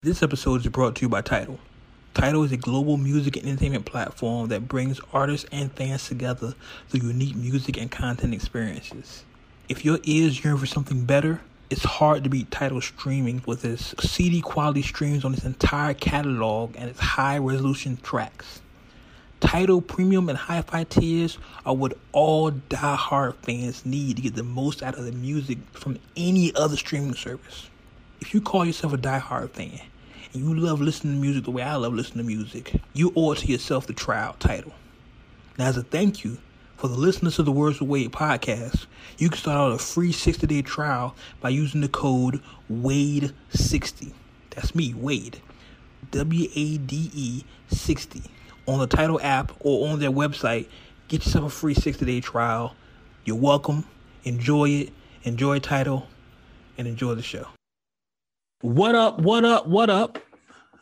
This episode is brought to you by Tidal. Tidal is a global music and entertainment platform that brings artists and fans together through unique music and content experiences. If your ears yearn for something better, it's hard to beat Tidal streaming with its CD quality streams on its entire catalog and its high resolution tracks. Tidal premium and hi-fi tiers are what all die-hard fans need to get the most out of the music from any other streaming service. If you call yourself a die-hard fan and you love listening to music the way I love listening to music, you owe it to yourself to try out Tidal. Now, as a thank you for the listeners of the Words of Wade podcast, you can start out a free 60-day trial by using the code WADE60. That's me, Wade. W-A-D-E 60 on the Tidal app or on their website. Get yourself a free 60 day trial. You're welcome. Enjoy it. Enjoy Tidal and enjoy the show. What up? What up? What up?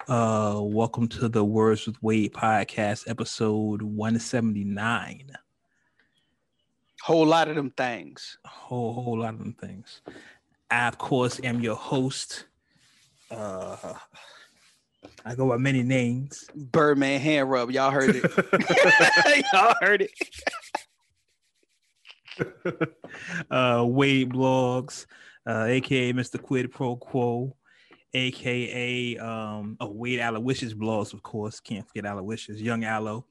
Uh, welcome to the Words with Wade podcast, episode 179. Whole lot of them things. Whole whole lot of them things. I, of course, am your host. Uh, I go by many names. Birdman hand rub. Y'all heard it. Y'all heard it. uh, Wade Blogs, uh, aka Mr. Quid Pro Quo, aka um, oh Wade Aloysius Blogs, of course. Can't forget Aloysius, Young Aloe.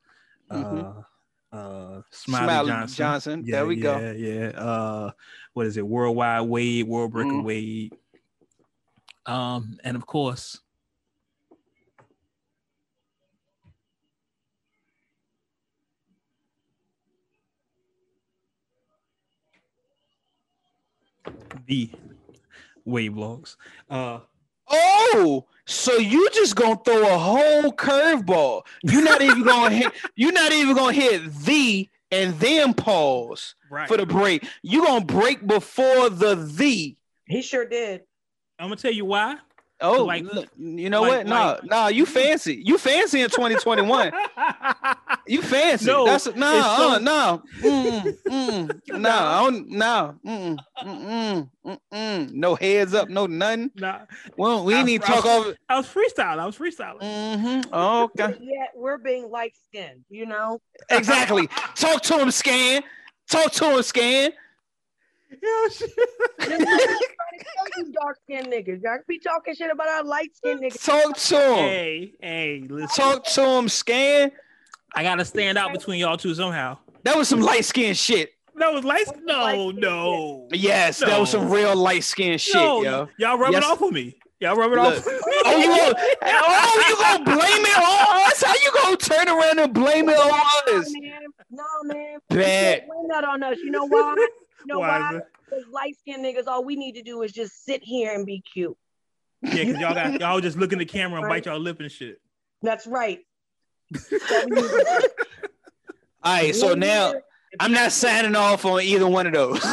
Mhm. Uh, uh, Smiley, Smiley Johnson. Johnson. Yeah, There we yeah, go. Yeah, Uh, what is it? Worldwide Wade, World Breaker Mhm. Wade. Um, and of course, the Wade Blogs. Uh, Oh, so you just gonna throw a whole curveball. You're not even gonna hit. You're not even gonna hit the and then pause right. for the break. You're gonna break before the the. He sure did. I'm gonna tell you why. Oh, Like- look, you know like- what? No, like- no, you fancy. You fancy in 2021. You fancy. No, That's no, it's so- uh, no, mm, mm, no, I don't, no, mm, mm, mm, mm, no heads up, no nothing. nah, Well, we need to I- talk over. I was freestyling. I was freestyling. Mm-hmm. Okay, Yet we're being light skinned, you know? exactly. Talk to him, scan. Talk to him, scan. Yeah, shit. Just trying to tell you dark skinned niggas. Y'all be talking shit about our light skinned niggas. Talk to him. hey, hey, listen. Talk to him, scan. I gotta stand out between y'all two somehow. That was some light skin shit. That was light. What's the No, light-skinned no, Yes, that was some real light skin shit, no. yo. Y'all rub Yes. it off with me. Y'all rub it Look. off. Oh, you gonna, oh, you gonna blame it on us? How you gonna turn around and blame it on No, us? man. No, man. Bad. Blame that on us. You know why? You know Why why? Because light skinned niggas, all we need to do is just sit here and be cute. Yeah, because y'all got y'all just look in the camera and bite y'all lip and shit. That's right. That's all we need to do. All right, so now I'm not signing off on either one of those.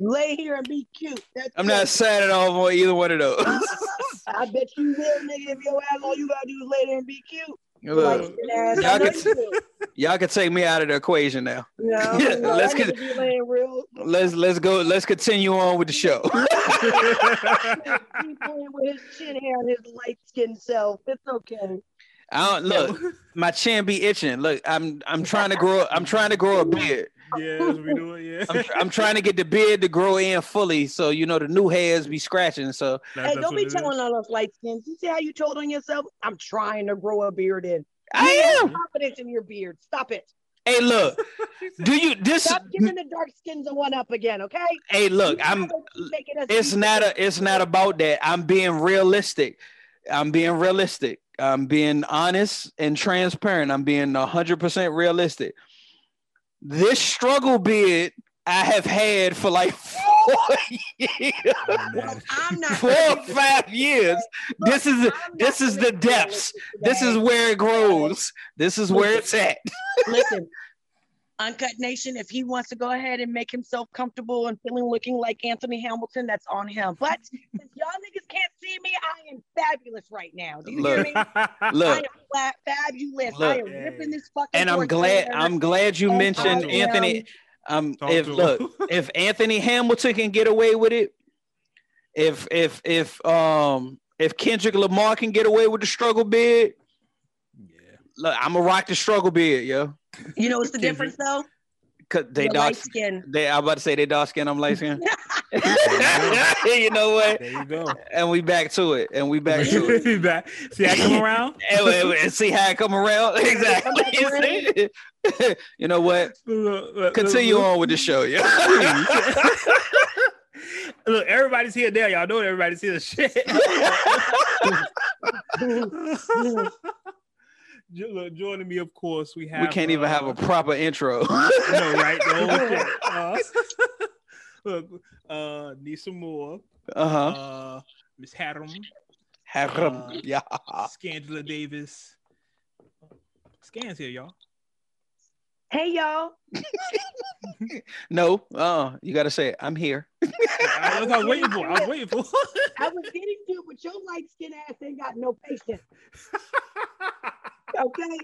Lay here and be cute. That's I'm it. not signing off on either one of those. I bet you will, nigga. If your ass all you gotta do is lay there and be cute. Look, Light-skinned ass. I y'all know can- you will. y'all can take me out of the equation now. You know, Yeah, you know, let's get- nigga be laying real. Let's let's go. Let's continue on with the show. He playing with his chin hair and his light skinned self. It's okay. I don't look. My chin be itching. Look, I'm I'm trying to grow. I'm trying to grow a beard. Yeah, that's what we doing. Yeah, I'm, I'm trying to get the beard to grow in fully, so you know the new hairs be scratching. So hey, don't be telling on us light skins. You see how you told on yourself? I'm trying to grow a beard in. I You have am. confidence in your beard. Stop it. Hey, look. Do you this? Stop giving the dark skins a one up again, okay? Hey, look. You I'm. gotta it a It's secret. not a. It's not about that. I'm being realistic. I'm being realistic. I'm being honest and transparent. I'm being hundred percent realistic. This struggle bid I have had for like four years, I'm not. four or five years. This is I'm this is the depths. This is where it grows. This is where it's at. Listen, Uncut Nation, if he wants to go ahead and make himself comfortable and feeling looking like Anthony Hamilton, that's on him. But since y'all niggas can't see me, I am fabulous right now. Do you Look, hear me? I Look, am flat, fabulous. I am ripping this fucking. and I'm glad. down. I'm glad you And mentioned I Anthony. Um, Talk if look, if Anthony Hamilton can get away with it, if if if um if Kendrick Lamar can get away with the struggle bid, Yeah. look, I'm gonna rock the struggle bid, yo. You know what's the Kendrick. difference though? Cause they You're dark. skin. They I about to say they dark skin. I'm light skin. you know what? There you go. And we back to it. And we back to it. Back. See, I come around. and, and- and see how it come around. Exactly. you know what? Look, look, Continue on with the show, yeah. Look, everybody's here there. Y'all know everybody's here. Shit. Jo- Look, joining me, of course, we have. we can't even have uh, a proper intro. no, right? The whole shit. Uh, look, uh, need some more. Uh-huh. Uh, Miss Harum, Have uh, them. Yeah. Scangela Davis. Scans here, y'all. Hey y'all. No, uh, you gotta say it. I'm here. I was, I was waiting for. I was waiting for. I was getting to, it, but your light skin ass ain't got no patience. Okay.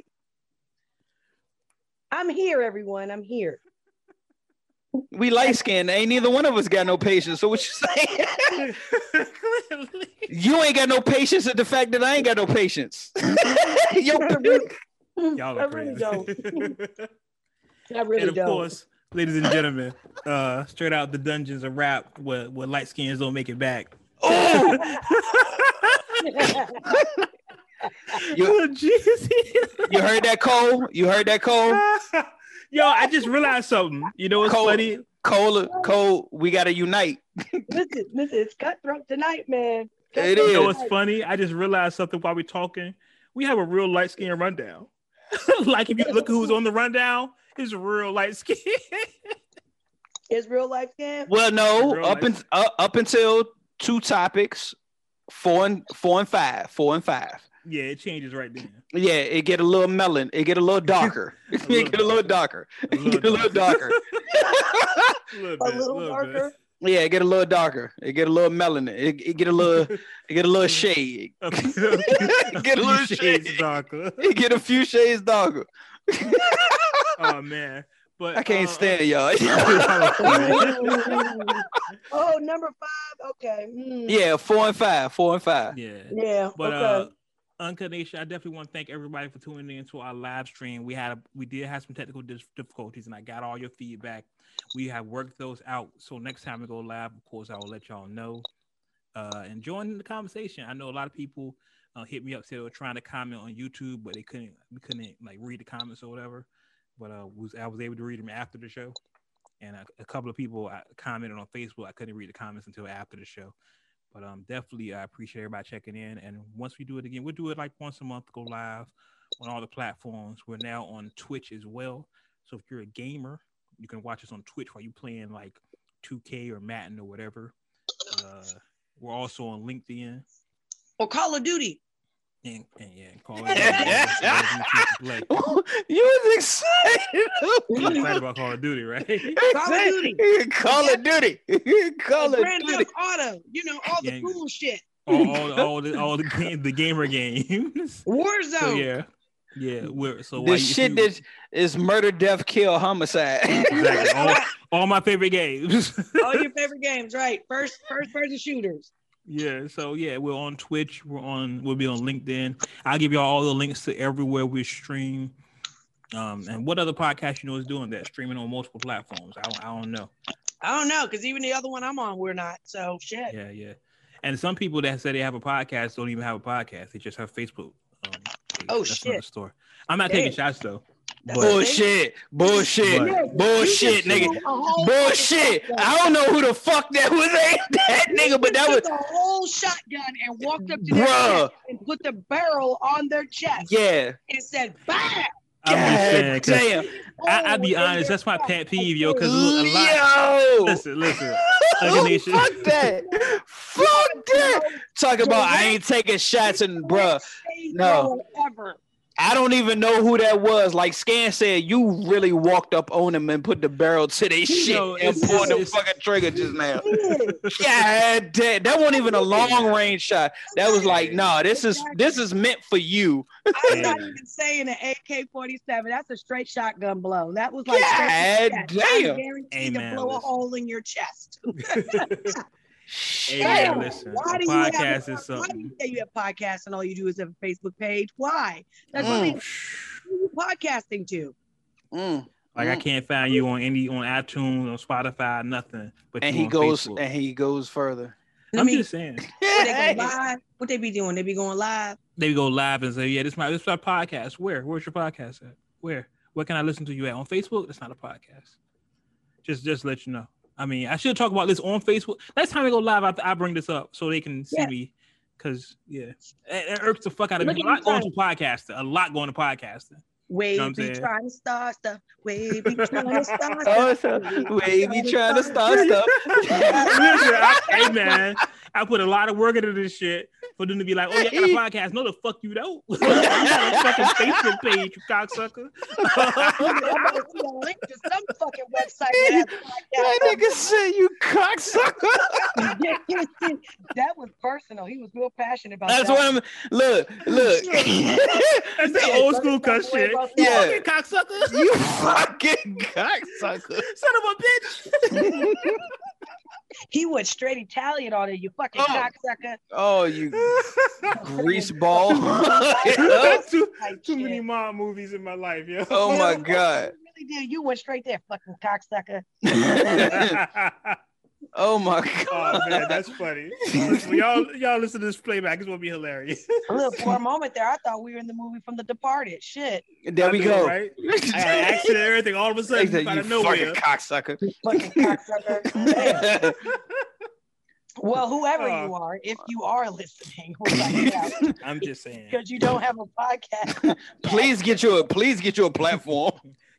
I'm here, everyone. I'm here. We light skinned. Ain't neither one of us got no patience. So what you saying? You ain't got no patience at the fact that I ain't got no patience. Yo, Y'all I are really crazy. don't. I really and of don't. Of course, ladies and gentlemen, uh, straight out the dungeons of rap where, where light skins don't make it back. oh, You- you heard that, Cole? You heard that, Cole? Yo, I just realized something. You know what's Cole. funny? Cole, Cole, we gotta unite. listen, listen, it's cutthroat tonight, man. It You know what's funny? I just realized something while we're talking. We have a real light skin rundown. like if you look who's on the rundown, it's real light skin. It's real life skin. Well, no, up and up, up until two topics, four and four and five, four and five. Yeah, it changes right then. Yeah, it get a little melon. It get a little darker. it little get a little darker. A It get a little darker. A little, A bit, little bit. darker. yeah, it get a little darker. It get a little melanin. It, it get a little. It get a little shade. Okay. Get a little few shade. darker. It get a few shades darker. Oh man, but I can't uh, stand y'all. oh, number five. Okay. Mm. yeah, four and five. Four and five. Yeah, Yeah. but okay. uh, Uncut Nation, I definitely want to thank everybody for tuning in to our live stream. We had a, we did have some technical difficulties, and I got all your feedback. We have worked those out. So next time we go live, of course, I will let y'all know. Uh, and join the conversation. I know a lot of people uh, hit me up said they were trying to comment on YouTube, but they couldn't. We couldn't like read the comments or whatever. But uh, was I was able to read them after the show, and a, couple of people uh, commented on Facebook. I couldn't read the comments until after the show. But um, definitely, I appreciate everybody checking in. And once we do it again, we'll do it like once a month, go live on all the platforms. We're now on Twitch as well. So if you're a gamer, you can watch us on Twitch while you're playing like 2K or Madden or whatever. Uh, we're also on LinkedIn or Call of Duty. And, and yeah, call it. play. you was excited. I'm excited about Call of Duty, right? Call of Duty. Call of Duty. Call of Grand Duty. Theft Auto. You know all the Yeah. cool shit. all, all, all the all the game, the gamer games. Warzone. So yeah, yeah. We're so while The you- shit you- that is murder, death, kill, homicide. exactly all, all my favorite games. all your favorite games, right? First, first person shooters. Yeah, so yeah, we're on Twitch. We're on. We'll be on LinkedIn. I'll give y'all all the links to everywhere we stream. Um, and what other podcast you know is doing that streaming on multiple platforms? I don't, I don't know. I don't know, because even the other one I'm on, we're not. So shit. Yeah, yeah. And some people that say they have a podcast don't even have a podcast. They just have Facebook. Um. Oh, shit. story. I'm not Damn. taking shots though. That's Bullshit. Bullshit. But- Bullshit, You nigga. threw a whole Bullshit. I don't know who the fuck that was aimed at, nigga, but that was took a whole shotgun and walked up to Bruh. their and put the barrel on their chest yeah. and said, "Bam!" I'm just saying, God 'cause damn. I, I'd be honest. That's my chest. pet peeve, yo. Because a lot. Yo. Listen, listen. Oh, Ugly Nation. fuck that. Fuck that. Talk about I ain't taking shots and bruh. No. Ever. I don't even know who that was. Like Scan said, you really walked up on him and put the barrel to their shit know, and pulled the fucking trigger just now. Yeah. God damn, that wasn't even a long range shot. That was like, nah, this is this is meant for you. I'm not even saying an AK-47. That's a straight shotgun blow. That was like God straight to the damn. I'm guaranteed to blow a hole in your chest. Hey man, Damn. listen, Why a do you have a, podcast Why do you say you have podcasts and all you do is have a Facebook page? Why? That's Mm. what who you podcasting to. Mm. Like I Mm. can't find you on any on iTunes, on Spotify, nothing. But And he goes Facebook. and he goes further. I I'm mean, just saying. What they go live? What they be doing? They be going live. They go live and say, "Yeah, this is my this is my podcast. Where? Where's your podcast at? Where? Where can I listen to you at? On Facebook? That's not a podcast. Just just let you know. I mean, I should talk about this on Facebook. Next time we go live, I, I bring this up so they can see Yeah. me. Cause yeah, it, it irks the fuck out of Look me. at A lot going to podcasting. A lot going to podcasting. Wave I'm be saying? trying to start stuff. Wave be trying to start Oh, stuff. so wavy trying to start stuff. Listen, I, hey man, I put a lot of work into this shit for them to be like, "Oh, yeah, I got a podcast." No, the fuck you don't. you got a fucking Facebook page, you cocksucker. I'm gonna see a link to some fucking website. That That, nigga said you cocksucker. that was personal. He was real passionate about That's that. what I'm. Look, look. That's that Yeah, old school talk cuss shit. about You fucking cocksucker. you fucking cocksucker. son of a bitch. He went straight Italian on it. You fucking Oh. cocksucker. Oh, you grease ball. too, too many shit. mom movies in my life, yo. oh my god. You really did. You went straight there, fucking cocksucker. Oh my oh god. man, that's funny. Listen, y'all, y'all listen to this playback. It's gonna be hilarious. Look, for a moment there, I thought we were in the movie from The Departed. Shit. There we I know, go. Right? I got an accent and everything. All of a sudden, said, out you of nowhere. fucking cocksucker. Fucking cocksucker. Man. Well, whoever Oh. you are, if you are listening right now, I'm just saying. because you don't have a podcast, please get you a please get you a platform.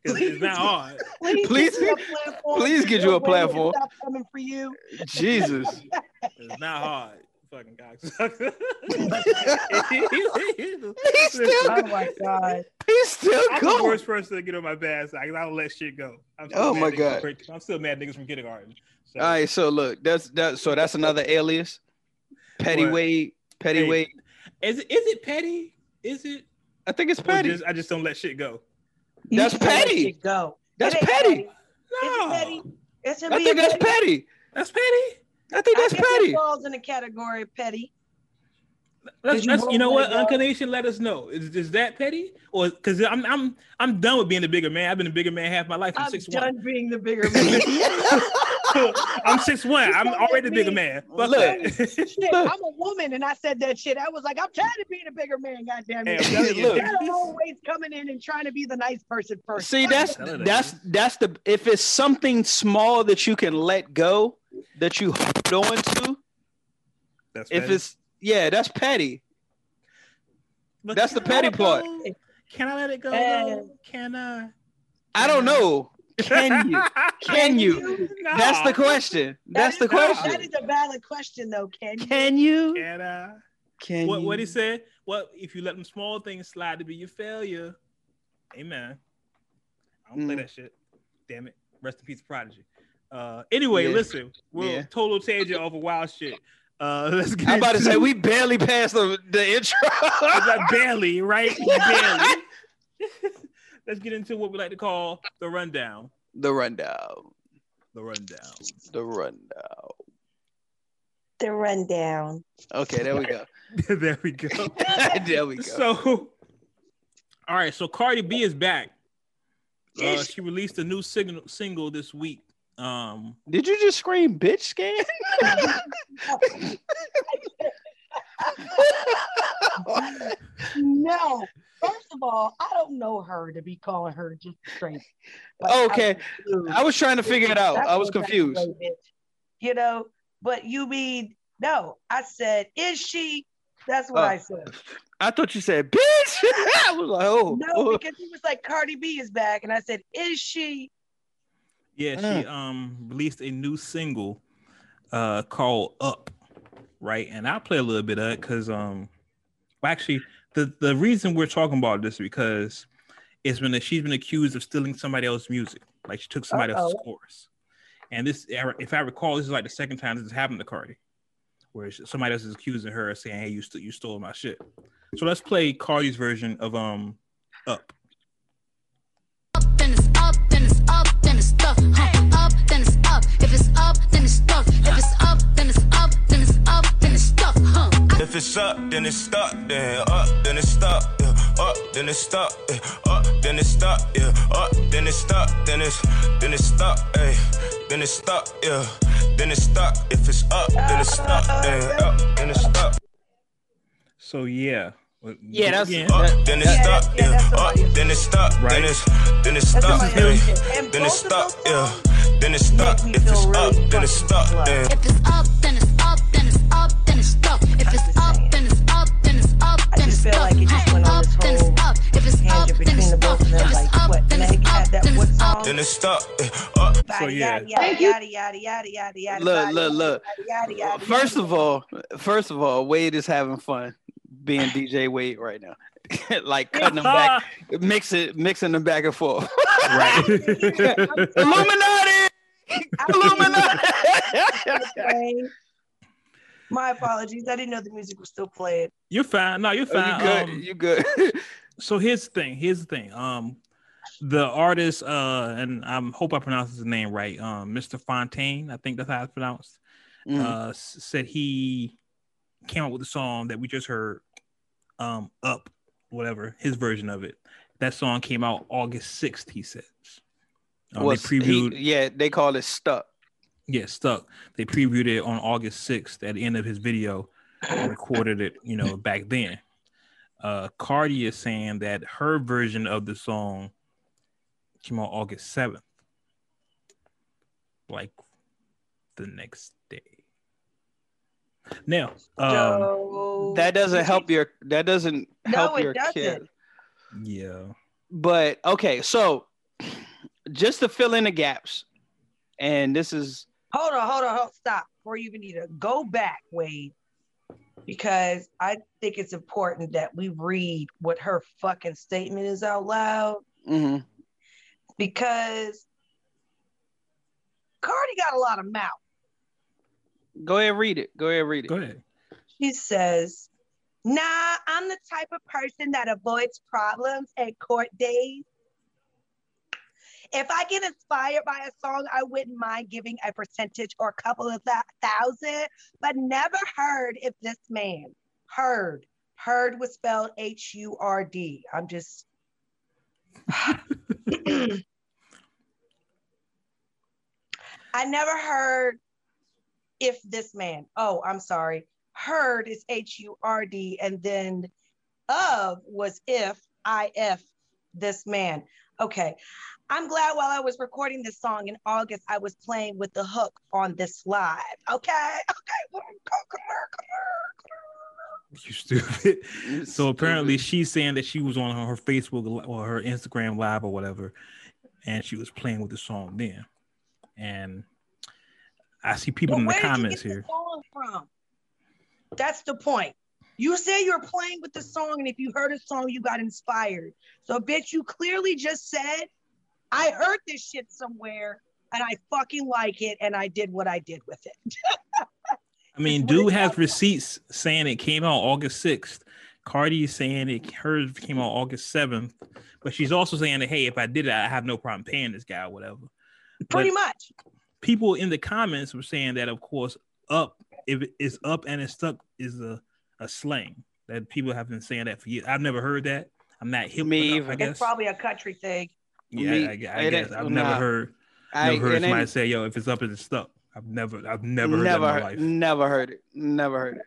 'Cause it's not hard. please, Please- get you a platform. please get you a Your way to platform. Stop coming for you. Jesus. It's not hard. Fucking cocksucker. He's still Oh my god. he's still I'm the going. worst person to get on my bad side 'cause I don't let shit go. I'm Oh my God. from- I'm still mad niggas from kindergarten. So, All right, so look, that's that. So that's another alias. Petty What? Wade. Petty Hey. Wade. is it is it petty? Is it? I think it's petty. just- I just don't let shit go. You That's petty. Go. That's ain't petty. No. petty? I think that's petty? petty. That's petty. I think that's I petty. Falls in the category of petty. Let's, you let's, you know what, it. Uncut Nation, let us know. Is, is that petty, or because I'm I'm I'm done with being a bigger man. I've been a bigger man half my life. I'm I'm six done one. being the bigger man. I'm six one. I'm already let the bigger man. Fuck Look. shit, I'm a woman and I said that shit. I was like, I'm tired of being a bigger man, goddamn Hey, it. I'm. Look. You're always coming in and trying to be the nice person first. See, that's Tell her that. that's that's the if it's something small that you can let go that you hold on to. That's If petty. it's yeah, that's petty. But that's the can I let petty part. Can I let it go? Uh. Can I? I don't know. Can you? Can you? Nah. That's the question. That's the That is- question. That is a valid question, though, Ken. Can you? Can I? Can What you? what he said? What if you let them small things slide to be your failure? Amen. I don't play Mm. that shit. Damn it. Rest in peace, Prodigy. Uh, anyway, Yeah. listen, we're Yeah. total tangent off of wild shit. Uh, let's get I'm about to into- say we barely passed the, the intro. It's like barely, right? Barely. let's get into what we like to call the rundown. the rundown. The rundown. The rundown. The rundown. Okay, there we go. there we go. there we go. So, all right. So Cardi B is back. Uh, she released a new single single this week. Um, Did you just scream bitch scan? No. First of all, I don't know her to be calling her just straight. Okay. I was trying to figure it out. I was confused. bitch. You know, but you mean no? I said, is she? That's what Oh. I said. I thought you said bitch. I was like, oh, No, because he was like, Cardi B is back, and I said, is she? Yeah, she um released a new single uh called Up, right? And I'll play a little bit of it because um, well, actually, the the reason we're talking about this is because it's been she's been accused of stealing somebody else's music, like she took somebody else's Uh-oh. chorus. And this, if I recall, this is like the second time this has happened to Cardi, where somebody else is accusing her of saying, "Hey, you st- you stole my shit." So let's play Cardi's version of um up, If it's up, then it's stuck. If it's up, then it's up, If it's up, then it's stuck. Then it's up, then it's stuck. Yeah. Up, then it's stuck. Yeah. Up, then it's stuck. Yeah. Up, then it's stuck. Then it's then it's stuck. Hey, then it's stuck. Yeah. Then it's stuck. If it's up, then it's stuck. Then up, then it's stuck. So yeah. Well, Yeah, that's- again, Up, That- then it's yeah, stuck. yeah, Yeah. Up, then it's stuck. Right. Then it's then it's That's Yeah. else's shit. And Then it's both of stuck. those Yeah. Then it's stuck. If it's up, then it's fucking stuck. If it's up, then it's up, then it's up, then it's stuck. If it's up, then it's up, then it's up, then it's feel stuck. like it just Hey, went on up, then it's up. If it's up, then it's the up. If it's up, then it's up, then it's up. then it's stuck. Eh, Up. So, yeah. Yada, yada, Look, look, look. First of all, first of all, Wade is having fun being DJ Wade right now. like cutting them back, mixing mixing them back and forth. right. Illuminati! Illuminati! My apologies. I didn't know the music was still playing. you're fine. No, you're Oh, fine. you good? Um, you good? so here's the thing. Here's the thing. Um, the artist, uh, and I hope I pronounced his name right. Um, Mr. Fontaine, I think that's how it's pronounced. Mm. Uh, said he came up with the song that we just heard. Um, up, whatever his version of it. That song came out August sixth. He says. Um, Was- they previewed. he- yeah, they call it stuck. Yeah, stuck. They previewed it on August 6th at the end of his video and recorded it, you know, back then. Uh Cardi is saying that her version of the song came out August 7th. Like the next. Now, um, So That doesn't help your. That doesn't No, help it your doesn't. kid. yeah. But okay, so just to fill in the gaps, and this is Hold on, hold on, hold stop. Before you even need to go back, Wade, because I think it's important that we read what her fucking statement is out loud. mhm. Because Cardi got a lot of mouth. Go ahead, read it. Go ahead, read it. Go ahead. She says, Nah, I'm the type of person that avoids problems at court days. If I get inspired by a song, I wouldn't mind giving a percentage or a couple of that thousand, but never heard if this man heard. Heard was spelled H U R D. I'm just. I never heard if this man. Oh, I'm sorry. Heard is H U R D, and then of was if I F this man. Okay. I'm glad while I was recording this song in August, I was playing with the hook on this live. Okay. Okay. Come here, come here, You stupid. You So apparently she's saying that she was on her Facebook or her Instagram live or whatever, and she was playing with the song then. And I see people in the where did you comments here. That's the point. You say you're playing with the song, and if you heard a song, you got inspired. So, bitch, you clearly just said, I heard this shit somewhere and I fucking like it, and I did what I did with it. I mean, dude has about. receipts saying it came out August 6th. Cardi is saying it hers came out August 7th, but she's also saying that hey, if I did it, I have no problem paying this guy or whatever. Pretty But much. People in the comments were saying that of course up if it is up and it's stuck is a, a slang that people have been saying that for years. I've never heard that. I'm not hip Me enough, I guess. It's probably a country thing. yeah, Me- I, I it guess ain't- I've nah. never heard I never heard it ain't- somebody say, "Yo, if it's up, it's stuck." I've never, I've never heard never, that in my heard, life. never heard it. Never heard it.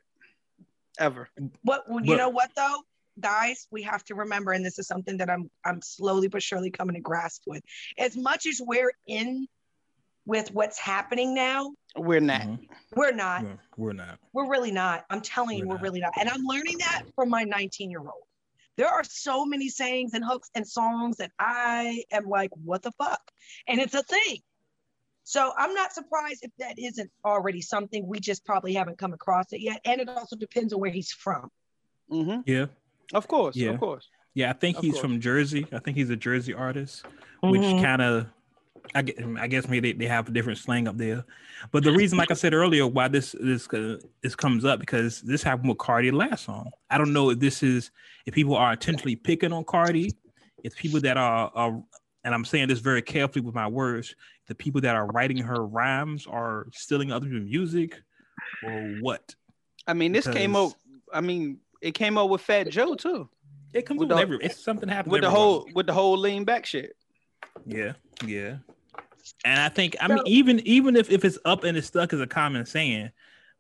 Ever. But you But- know what though, guys, we have to remember, and this is something that I'm I'm slowly but surely coming to grasp with. As much as we're in with what's happening now, We're not. Mhm. we're not. We're, we're not. We're really not. I'm telling you, We're we're not. really not. And I'm learning that from my 19 year old. There are so many sayings and hooks and songs that I am like, what the fuck? And it's a thing. So I'm not surprised if that isn't already something. We just probably haven't come across it yet. And it also depends on where he's from. hmm Yeah, Of course. Yeah. Of course. yeah. I think Of he's course. from Jersey. I think he's a Jersey artist, which Mhm. kind of, I guess, I guess maybe they, they have a different slang up there. But the reason, like I said earlier, why this this uh, this comes up because this happened with Cardi last song. I don't know if this is if people are intentionally picking on Cardi, it's people that are, are and I'm saying this very carefully with my words. The people that are writing her rhymes are stealing other people's music, or what? I mean, this came Because- out I mean, it came up with Fat Joe too, It comes With with, the- every. It's something happens with the whole with the whole lean back shit. Yeah, yeah. And I think I mean So- even even if if it's up and it's stuck is a common saying,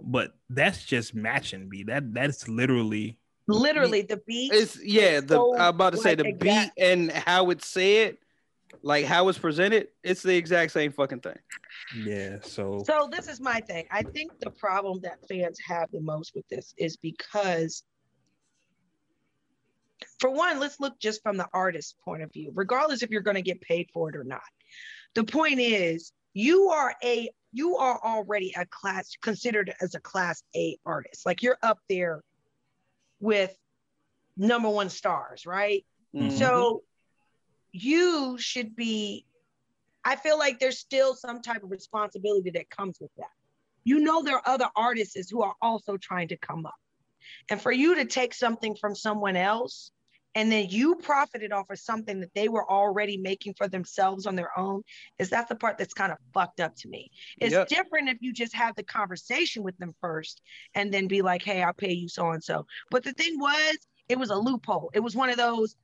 but that's just matching B. That that's literally Literally, the beat. It's yeah. The So, I'm about to say the exact- beat and how it's said, like how it's presented. It's the exact same fucking thing. yeah. So So this is my thing. I think the problem that fans have the most with this is because, for one, let's look just from the artist's point of view, regardless if you're going to get paid for it or not. The point is, you are a you are already a class considered as a class A artist. Like you're up there with number one stars, right? Mhm. So you should be, I feel like there's still some type of responsibility that comes with that. You know, there are other artists who are also trying to come up. And for you to take something from someone else and then you profited off of something that they were already making for themselves on their own, is that the part that's kind of fucked up to me. It's Yep. different if you just have the conversation with them first and then be like, hey, I'll pay you so and so. But the thing was, it was a loophole. It was one of those,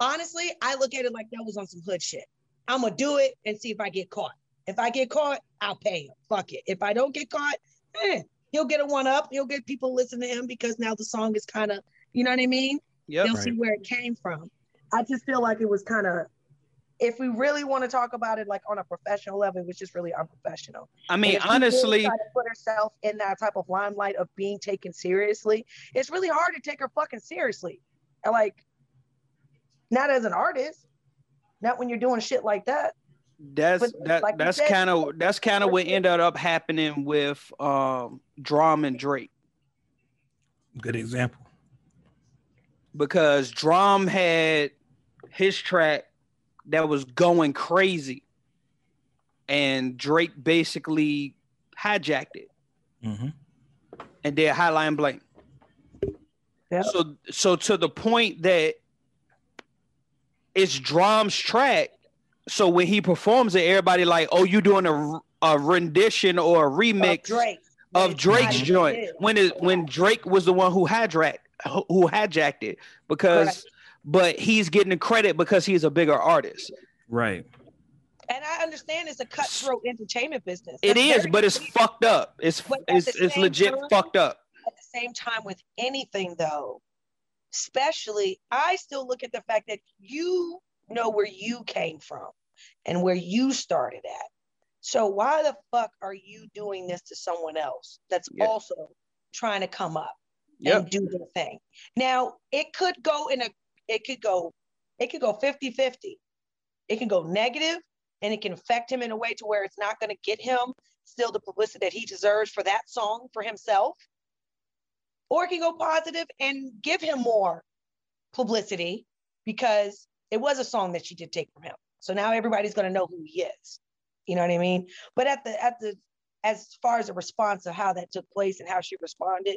honestly, I look at it like that was on some hood shit. I'm gonna do it and see if I get caught. If I get caught, I'll pay him. Fuck it. If I don't get caught, eh, he'll get a one up. He'll get people listening to him because now the song is kind of, you know what I mean? Yep. They'll see where it came from. I just feel like it was kind of, if we really want to talk about it like on a professional level, it was just really unprofessional. I mean, if really honestly, try to put herself in that type of limelight of being taken seriously, it's really hard to take her fucking seriously. And like, not as an artist, not when you're doing shit like that. that's but that like that's kind of that's kind of what ended up happening with um D.R.A.M. and Drake good example. Because D.R.A.M. had his track that was going crazy, and Drake basically hijacked it hmm and did Hotline Bling. Yep. So so to the point that it's D.R.A.M.'s track. So when he performs it, everybody like, oh, you doing a, a rendition or a remix Of Drake. of Drake's joint. When it when Drake was the one who hijacked who hijacked it because Correct. but he's getting the credit because he's a bigger artist. Right. And I understand it's a cutthroat entertainment business. It That's is, but it's clear. fucked up. It's it's, it's legit time- fucked up. at the same time with anything though especially i still look at the fact that you know where you came from and where you started at so why the fuck are you doing this to someone else that's Yeah. also trying to come up And do their thing now it could go in a it could go it could go 50 50 it can go negative and it can affect him in a way to where it's not going to get him still the publicity that he deserves for that song for himself or it can go positive and give him more publicity because it was a song that she did take from him. So now everybody's going to know who he is. You know what I mean? But at the at the as far as the response of how that took place and how she responded,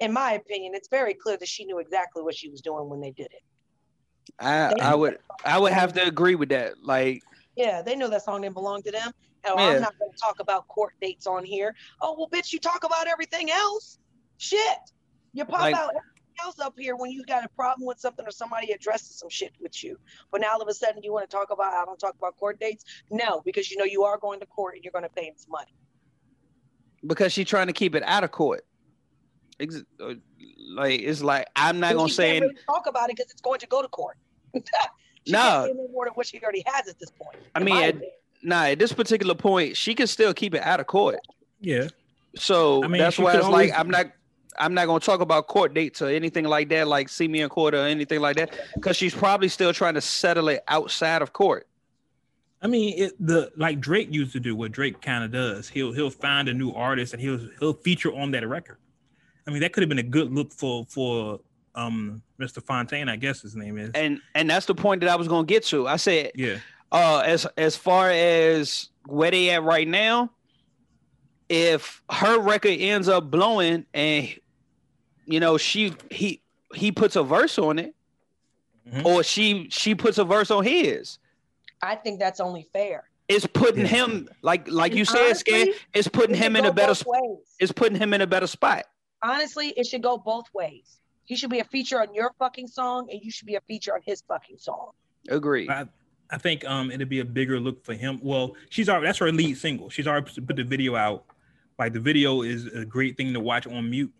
in my opinion, it's very clear that she knew exactly what she was doing when they did it. I I would I would have to agree with that. Like Yeah, they know that song didn't belong to them. Hell, Yeah. I'm not going to talk about court dates on here. Oh well, bitch, you talk about everything else. Shit, you pop Like- out everything else up here when you got a problem with something or somebody addresses some shit with you. But now all of a sudden you want to talk about I don't talk about court dates. No, because you know you are going to court and you're going to pay some money. because she's trying to keep it out of court. Ex- uh, Like it's like I'm not gonna say can't really talk about it because it's going to go to court. she No. can't more than what she already has at this point. I mean, my at- nah. At this particular point, she can still keep it out of court. Yeah. So I mean, that's why it's always- like I'm not I'm not gonna talk about court dates or anything like that, like see me in court or anything like that, because she's probably still trying to settle it outside of court. I mean, it, the like Drake used to do what Drake kind of does. He'll he'll find a new artist and he'll he'll feature on that record. I mean, that could have been a good look for for um Mr. Fontaine, I guess his name is. And and that's the point that I was gonna get to. I said, Yeah. uh, as as far as where they at right now, if her record ends up blowing and you know she he he puts a verse on it, Mhm. or she she puts a verse on his. I think that's only fair. It's putting Yeah. him like like you And said, Scan. It's putting him in a better both sp- it's putting him in a better spot. Honestly, it should go both ways. He should be a feature on your fucking song, and you should be a feature on his fucking song. Agree. I, I think um it'd be a bigger look for him. Well, she's already that's her lead single. She's already put the video out. Like the video is a great thing to watch on mute.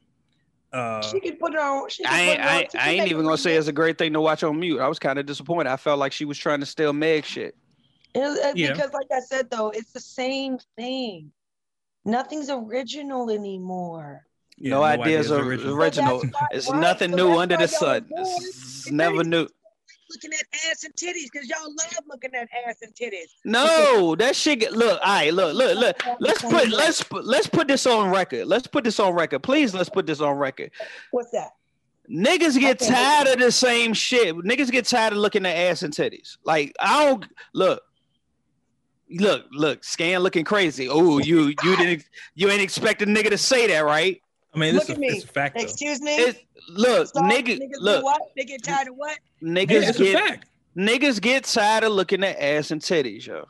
Uh, She could put it on. She could I put ain't, it on- I, ain't- I ain't even gonna say it's a great thing to watch on mute. I was kind of disappointed. I felt like she was trying to steal Meg shit. It- it- Yeah. Because, like I said, though, it's the same thing. Nothing's original anymore. Yeah, no, ideas are original. original. So that's why- It's right, nothing so new under the sun. It's It's never new. Looking at ass and titties because y'all love looking at ass and titties. No, that shit. Get, look, all right, look, look, look. Let's put let's put let's put this on record. Let's put this on record, please. Let's put this on record. What's that? Niggas get Okay. tired of the same shit. Niggas get tired of looking at ass and titties. Like I don't look. Look, look, scan looking crazy. Oh, you you didn't you ain't expect a nigga to say that, right? I mean, Look it's at a, me. fact. Excuse me. It, look, Stop. nigga, niggas look, what? They get tired of what? Yeah, niggas it's a get fact. niggas get tired of looking at ass and titties, yo.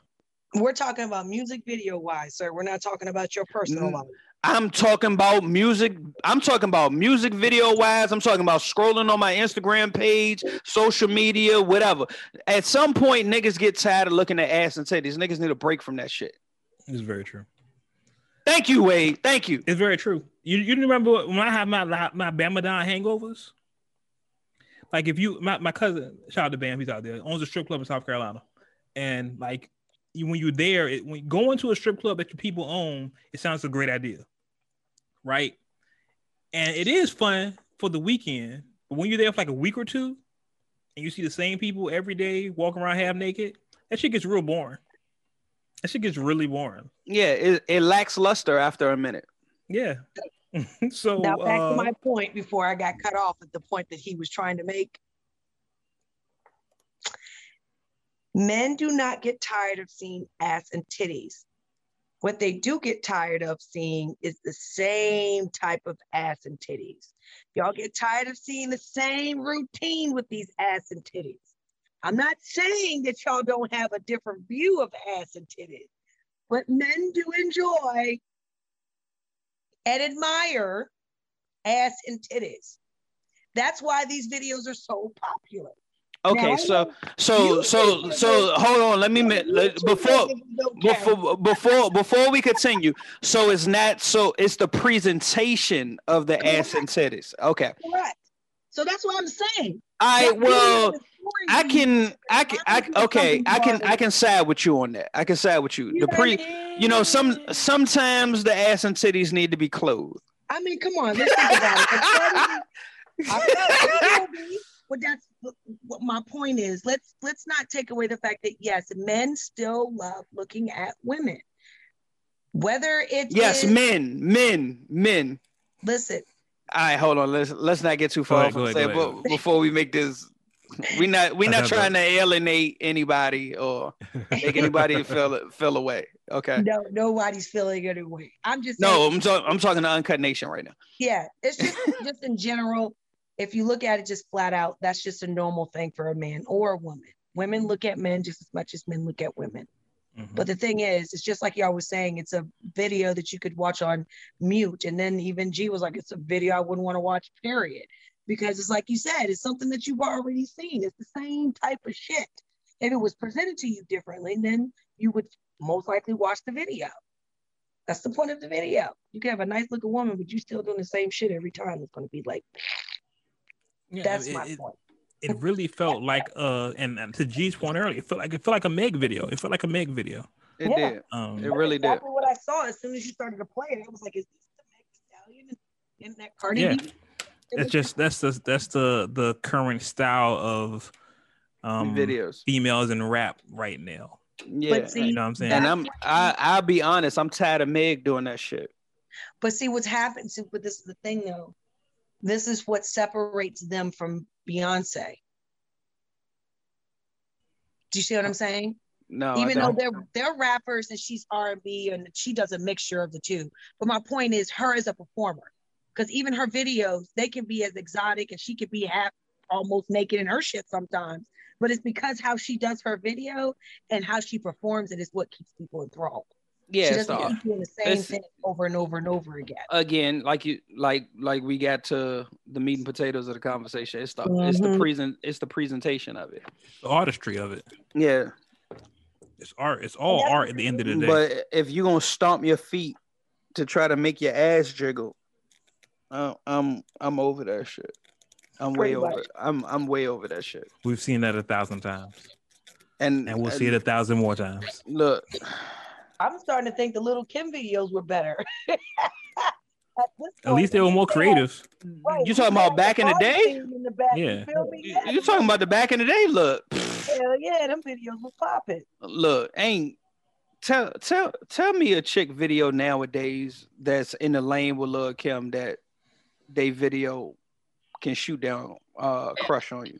We're talking about music video wise, sir. We're not talking about your personal Mm. life. I'm talking about music. I'm talking about music video wise. I'm talking about scrolling on my Instagram page, social media, whatever. At some point, niggas get tired of looking at ass and titties. Niggas need a break from that shit. It's very true. Thank you, Wade. Thank you. It's very true. You you remember when I have my my Bamadan hangovers? Like if you my, my cousin, shout out to Bam, he's out there, owns a strip club in South Carolina. And like you, when you're there, it, when going to a strip club that your people own, it sounds a great idea. Right? And it is fun for the weekend, but when you're there for like a week or two and you see the same people every day walking around half naked, that shit gets real boring. That shit gets really boring. Yeah, it, it lacks luster after a minute. Yeah. so Now back uh, to my point before I got cut off at the point that he was trying to make. Men do not get tired of seeing ass and titties. What they do get tired of seeing is the same type of ass and titties. Y'all get tired of seeing the same routine with these ass and titties. I'm not saying that y'all don't have a different view of ass and titties, but men do enjoy and admire ass and titties. That's why these videos are so popular. Okay, Now, so so so so hold on. Let me let- before niggas don't count. before before before we continue. So it's not so it's the presentation of the ass and titties. Okay. Correct. So that's what I'm saying. I well I can I can I okay I can I can side with you on that. I can side with you. The pre what I mean? you know some sometimes the ass and titties need to be clothed. I mean, come on, let's think about it. I feel it But that's what my point is. Let's let's not take away the fact that yes, men still love looking at women. Whether it's Yes, men, men, men. listen, All right, hold on. Let's let's not get too far ahead, from ahead, say, but before we make this, we not we not have trying to alienate anybody or make anybody feel feel away. Okay. no, nobody's feeling it anyway. I'm just No, saying, I'm talking. I'm talking to Uncut Nation right now. yeah, it's just just in general. If you look at it just flat out, that's just a normal thing for a man or a woman. Women look at men just as much as men look at women. Mhm. But the thing is, it's just like y'all was saying, it's a video that you could watch on mute. And then even G was like, it's a video I wouldn't want to watch, period. Because it's like you said, it's something that you've already seen. It's the same type of shit. If it was presented to you differently, then you would most likely watch the video. That's the point of the video. You can have a nice looking woman, but you're still doing the same shit every time. It's going to be like, Yeah, that's it- my it- point. It really felt like uh and, and to G's point earlier, it felt like it felt like a Meg video. It felt like a Meg video. It Yeah. did. Um It That's really did. what I saw as soon as you started to play it. I was like, is this the Meg Thee Stallion and that Cardi Yeah. B? It it's just that's the that's the the current style of um Videos. females in rap right now. Yeah. But see, You know what I'm saying? and I'm I I'll be honest. I'm tired of Meg doing that shit. But see what's happened. See, but this is the thing though. This is what separates them from Beyonce. Do you see what I'm saying? No, Even though they're they're rappers and she's R and B and she does a mixture of the two. But my point is, her as a performer, because even her videos, they can be as exotic and she could be half almost naked in her shit sometimes. But it's because how she does her video and how she performs it is what keeps people enthralled. Yeah, she it's doesn't the keep doing the same thing over and over and over again. again, like you like like we got to the meat and potatoes of the conversation. It's the it's the Mhm. present it's the presentation of it. The artistry of it. Yeah. It's art. It's all that's art at the end of the day. But if you're gonna stomp your feet to try to make your ass jiggle, uh, I'm I'm over that shit. I'm way Pretty over. much. it. I'm I'm way over that shit. We've seen that a thousand times, And and we'll see it a thousand more times. Look, I'm starting to think the Lil Kim videos were better. At, At least they were more creative. Right, you we talking about back in the day? In the back, Yeah. You, feel? You Yeah, talking about the back in the day? Look, Hell yeah, them videos was popping. look, ain't tell tell tell me a chick video nowadays that's in the lane with Lil Kim that they video can shoot down uh crush on you.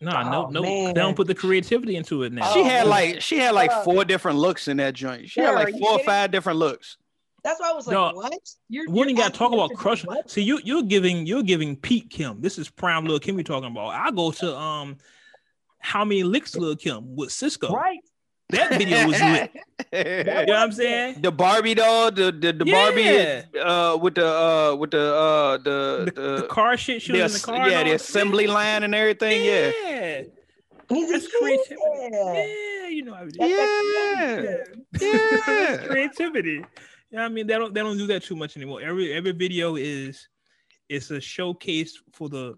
Nah, no, Oh, no. man. They don't put the creativity into it now. she Oh, had man. like she had like four different looks in that joint. She had like four or kidding? five different looks. That's why I was like, No, what? You're, We ain't you're got to talk about to do crush. what? See, you you're giving you're giving Pete Kim. This is prime Lil Kim. We talking about. I go to um, how many licks Lil Kim with Sisqó. Right. That video was lit. You know what I'm saying? The Barbie doll, the the, the Yeah. Barbie uh with the uh with the uh the The, the, the car shit. She the was in the car. yeah, the that. assembly line and everything. Yeah. Yeah. He's That's creativity. Yeah. Yeah, you know how it is. That's Yeah. Yeah. Creativity. Yeah, I mean they don't they don't do that too much anymore. Every every video is it's a showcase for the.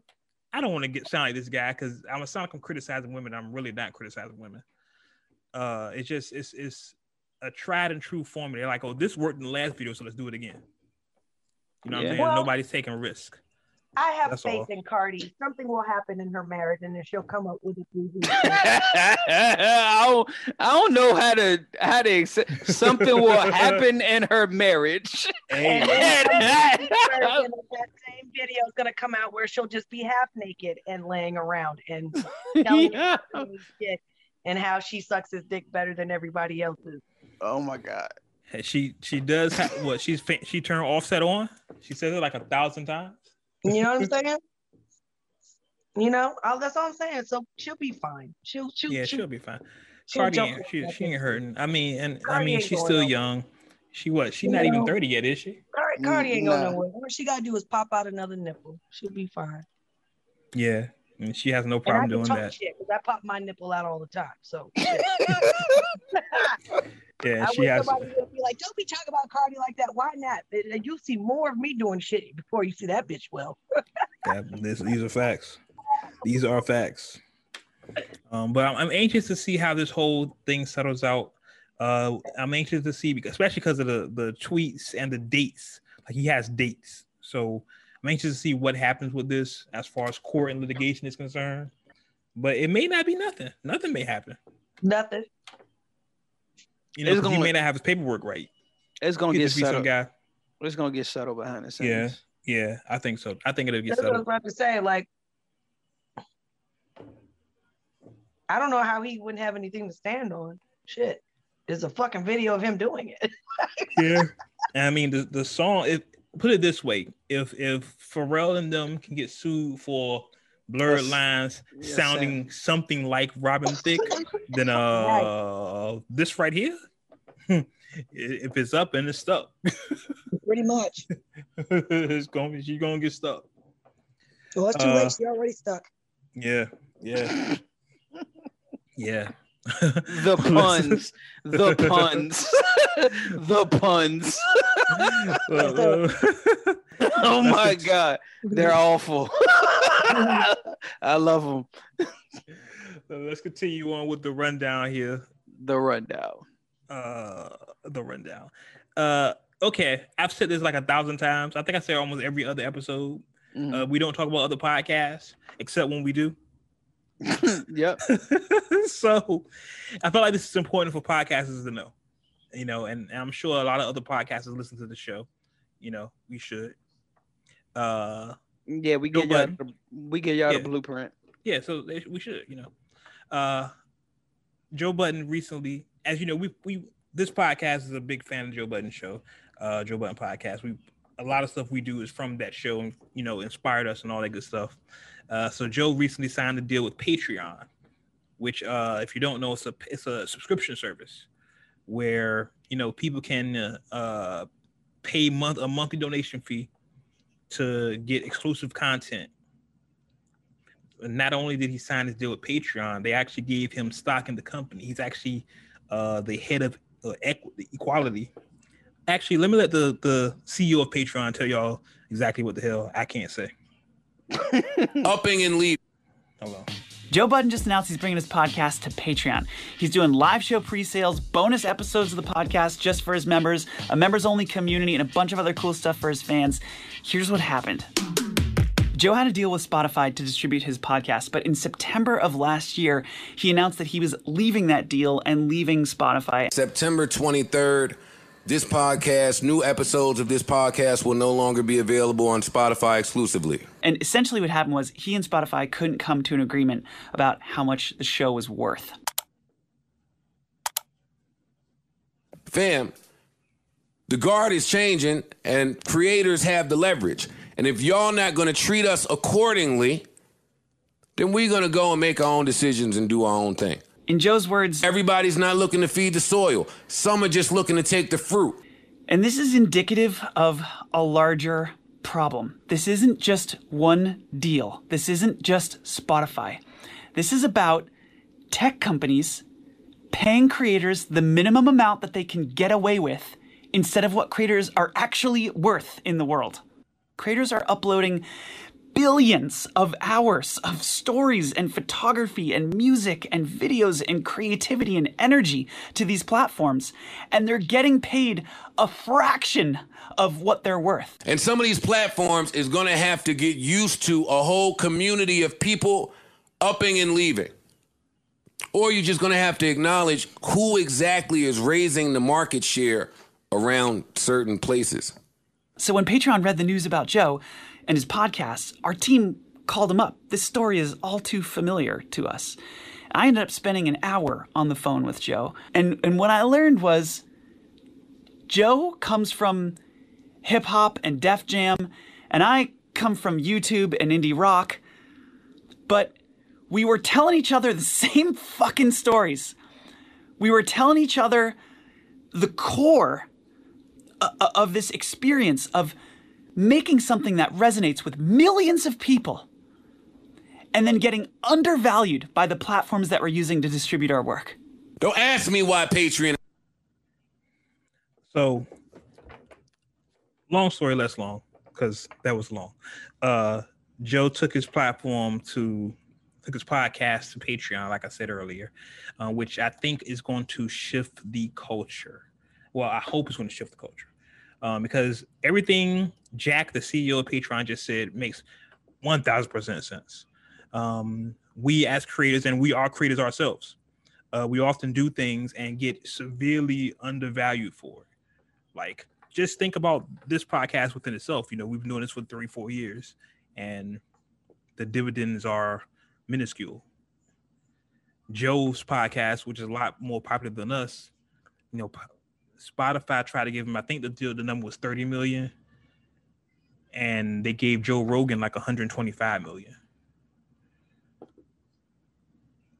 I don't want to get sound like this guy because I'm a sound like I'm criticizing women. I'm really not criticizing women. Uh, it's just it's it's a tried and true formula. They're like, oh, this worked in the last video, so let's do it again. You know what Yeah. I'm saying? Well- Nobody's taking risk. I have That's faith all. in Cardi. Something will happen in her marriage, and then she'll come up with a movie. I don't, I don't know how to how to accept something will happen in her marriage. And then some version of that same video is gonna come out where she'll just be half naked and laying around and telling Yeah. him shit and how she sucks his dick better than everybody else's. Oh my god. Hey, She she does have, what she's she turned Offset on. She says it like a thousand times. You know what I'm saying? You know, that's all I'm saying. So she'll be fine. She'll she'll, Yeah, she'll, she'll be fine. she'll Cardi, jump ain't, she, she ain't hurting. I mean, and I mean, she's still nowhere. young. She what? She's You not even thirty yet, is she? Cardi, Cardi ain't going Nah. nowhere. All she gotta do is pop out another nipple. She'll be fine. Yeah, and she has no And I problem can doing talk that. shit because I pop my nipple out all the time. So shit. Yeah, I she wish has. somebody would be like, "Don't be talking about Cardi like that." Why not? And You see more of me doing shit before you see that bitch. Well, That, this, these are facts. These are facts. Um, but I'm, I'm anxious to see how this whole thing settles out. Uh, I'm anxious to see, because, especially because of the the tweets and the dates. Like he has dates, so I'm anxious to see what happens with this as far as court and litigation is concerned. But it may not be nothing. Nothing may happen. nothing. You know, It's 'cause he gonna- may not have his paperwork right. It's gonna get just be some settled. guy. It's gonna get settled behind the Yeah. scenes. Yeah, yeah, I think so. I think it'll get That's what I was about to say. Like, I don't know how he wouldn't have anything to stand on. Shit, there's a fucking video of him doing it. Yeah. And I mean the, the song if put it this way, if if Pharrell and them can get sued for blurred Yes. lines Yes, sounding something like Robin Thicke, then uh this right here, if it's up and it's stuck, Pretty much. it's gonna be she's gonna get stuck. Well, it's too Uh, late. She already stuck. Yeah, yeah, yeah. The puns, the puns, the puns. Oh my god, they're awful. I love them. So let's continue on with the rundown here. The rundown. Uh, the rundown. Uh, okay, I've said this like a thousand times. I think I say almost every other episode. Mhm. Uh, we don't talk about other podcasts except when we do. yep. so, I feel like this is important for podcasters to know. You know, and, and I'm sure a lot of other podcasters listen to the show. You know, we should. Uh, Yeah, we get y'all the, we get y'all Yeah. the blueprint. yeah, so they, we should, you know. Uh Joe Budden recently, as you know, we we this podcast is a big fan of Joe Budden show, uh Joe Budden podcast. We a lot of stuff we do is from that show and you know inspired us and all that good stuff. Uh so Joe recently signed a deal with Patreon, which uh if you don't know it's a it's a subscription service where you know people can uh, uh pay month a monthly donation fee to get exclusive content. Not only did he sign his deal with Patreon, they actually gave him stock in the company. He's actually uh, the head of uh, equity, equality. Actually, let me let the the CEO of Patreon tell y'all exactly what the hell I can't say. Upping and leaving. Hello. Joe Budden just announced he's bringing his podcast to Patreon. He's doing live show pre sales, bonus episodes of the podcast just for his members, a members only community, and a bunch of other cool stuff for his fans. Here's what happened. Joe had a deal with Spotify to distribute his podcast, but in September of last year, he announced that he was leaving that deal and leaving Spotify. September 23rd, this podcast, new episodes of this podcast will no longer be available on Spotify exclusively. And essentially, what happened was he and Spotify couldn't come to an agreement about how much the show was worth. Fam, the guard is changing and creators have the leverage. And if y'all not going to treat us accordingly, then we're going to go and make our own decisions and do our own thing. In Joe's words, Everybody's not looking to feed the soil. Some are just looking to take the fruit. And this is indicative of a larger problem. This isn't just one deal. This isn't just Spotify. This is about tech companies paying creators the minimum amount that they can get away with instead of what creators are actually worth in the world. Creators are uploading billions of hours of stories and photography and music and videos and creativity and energy to these platforms, and they're getting paid a fraction of what they're worth. And some of these platforms is going to have to get used to a whole community of people upping and leaving. Or you're just going to have to acknowledge who exactly is raising the market share around certain places. So when Patreon read the news about Joe and his podcasts, our team called him up. This story is all too familiar to us. I ended up spending an hour on the phone with Joe, and, and what I learned was Joe comes from hip hop and Def Jam, and I come from YouTube and indie rock, but we were telling each other the same fucking stories. We were telling each other the core uh, uh, of this experience of making something that resonates with millions of people and then getting undervalued by the platforms that we're using to distribute our work. Don't ask me why Patreon. So, long story less long, because that was long. Uh, Joe took his platform to took his podcast to Patreon, like I said earlier, uh, which I think is going to shift the culture. Well, I hope it's going to shift the culture um, because everything Jack, the CEO of Patreon, just said makes one thousand percent sense. Um, we as creators, and we are creators ourselves, uh, we often do things and get severely undervalued for it. Like, just think about this podcast within itself. You know, we've been doing this for three, four years, and the dividends are minuscule. Joe's podcast, which is a lot more popular than us, you know, Spotify tried to give him, I think the deal, the number was 30 million, and they gave Joe Rogan like 125 million.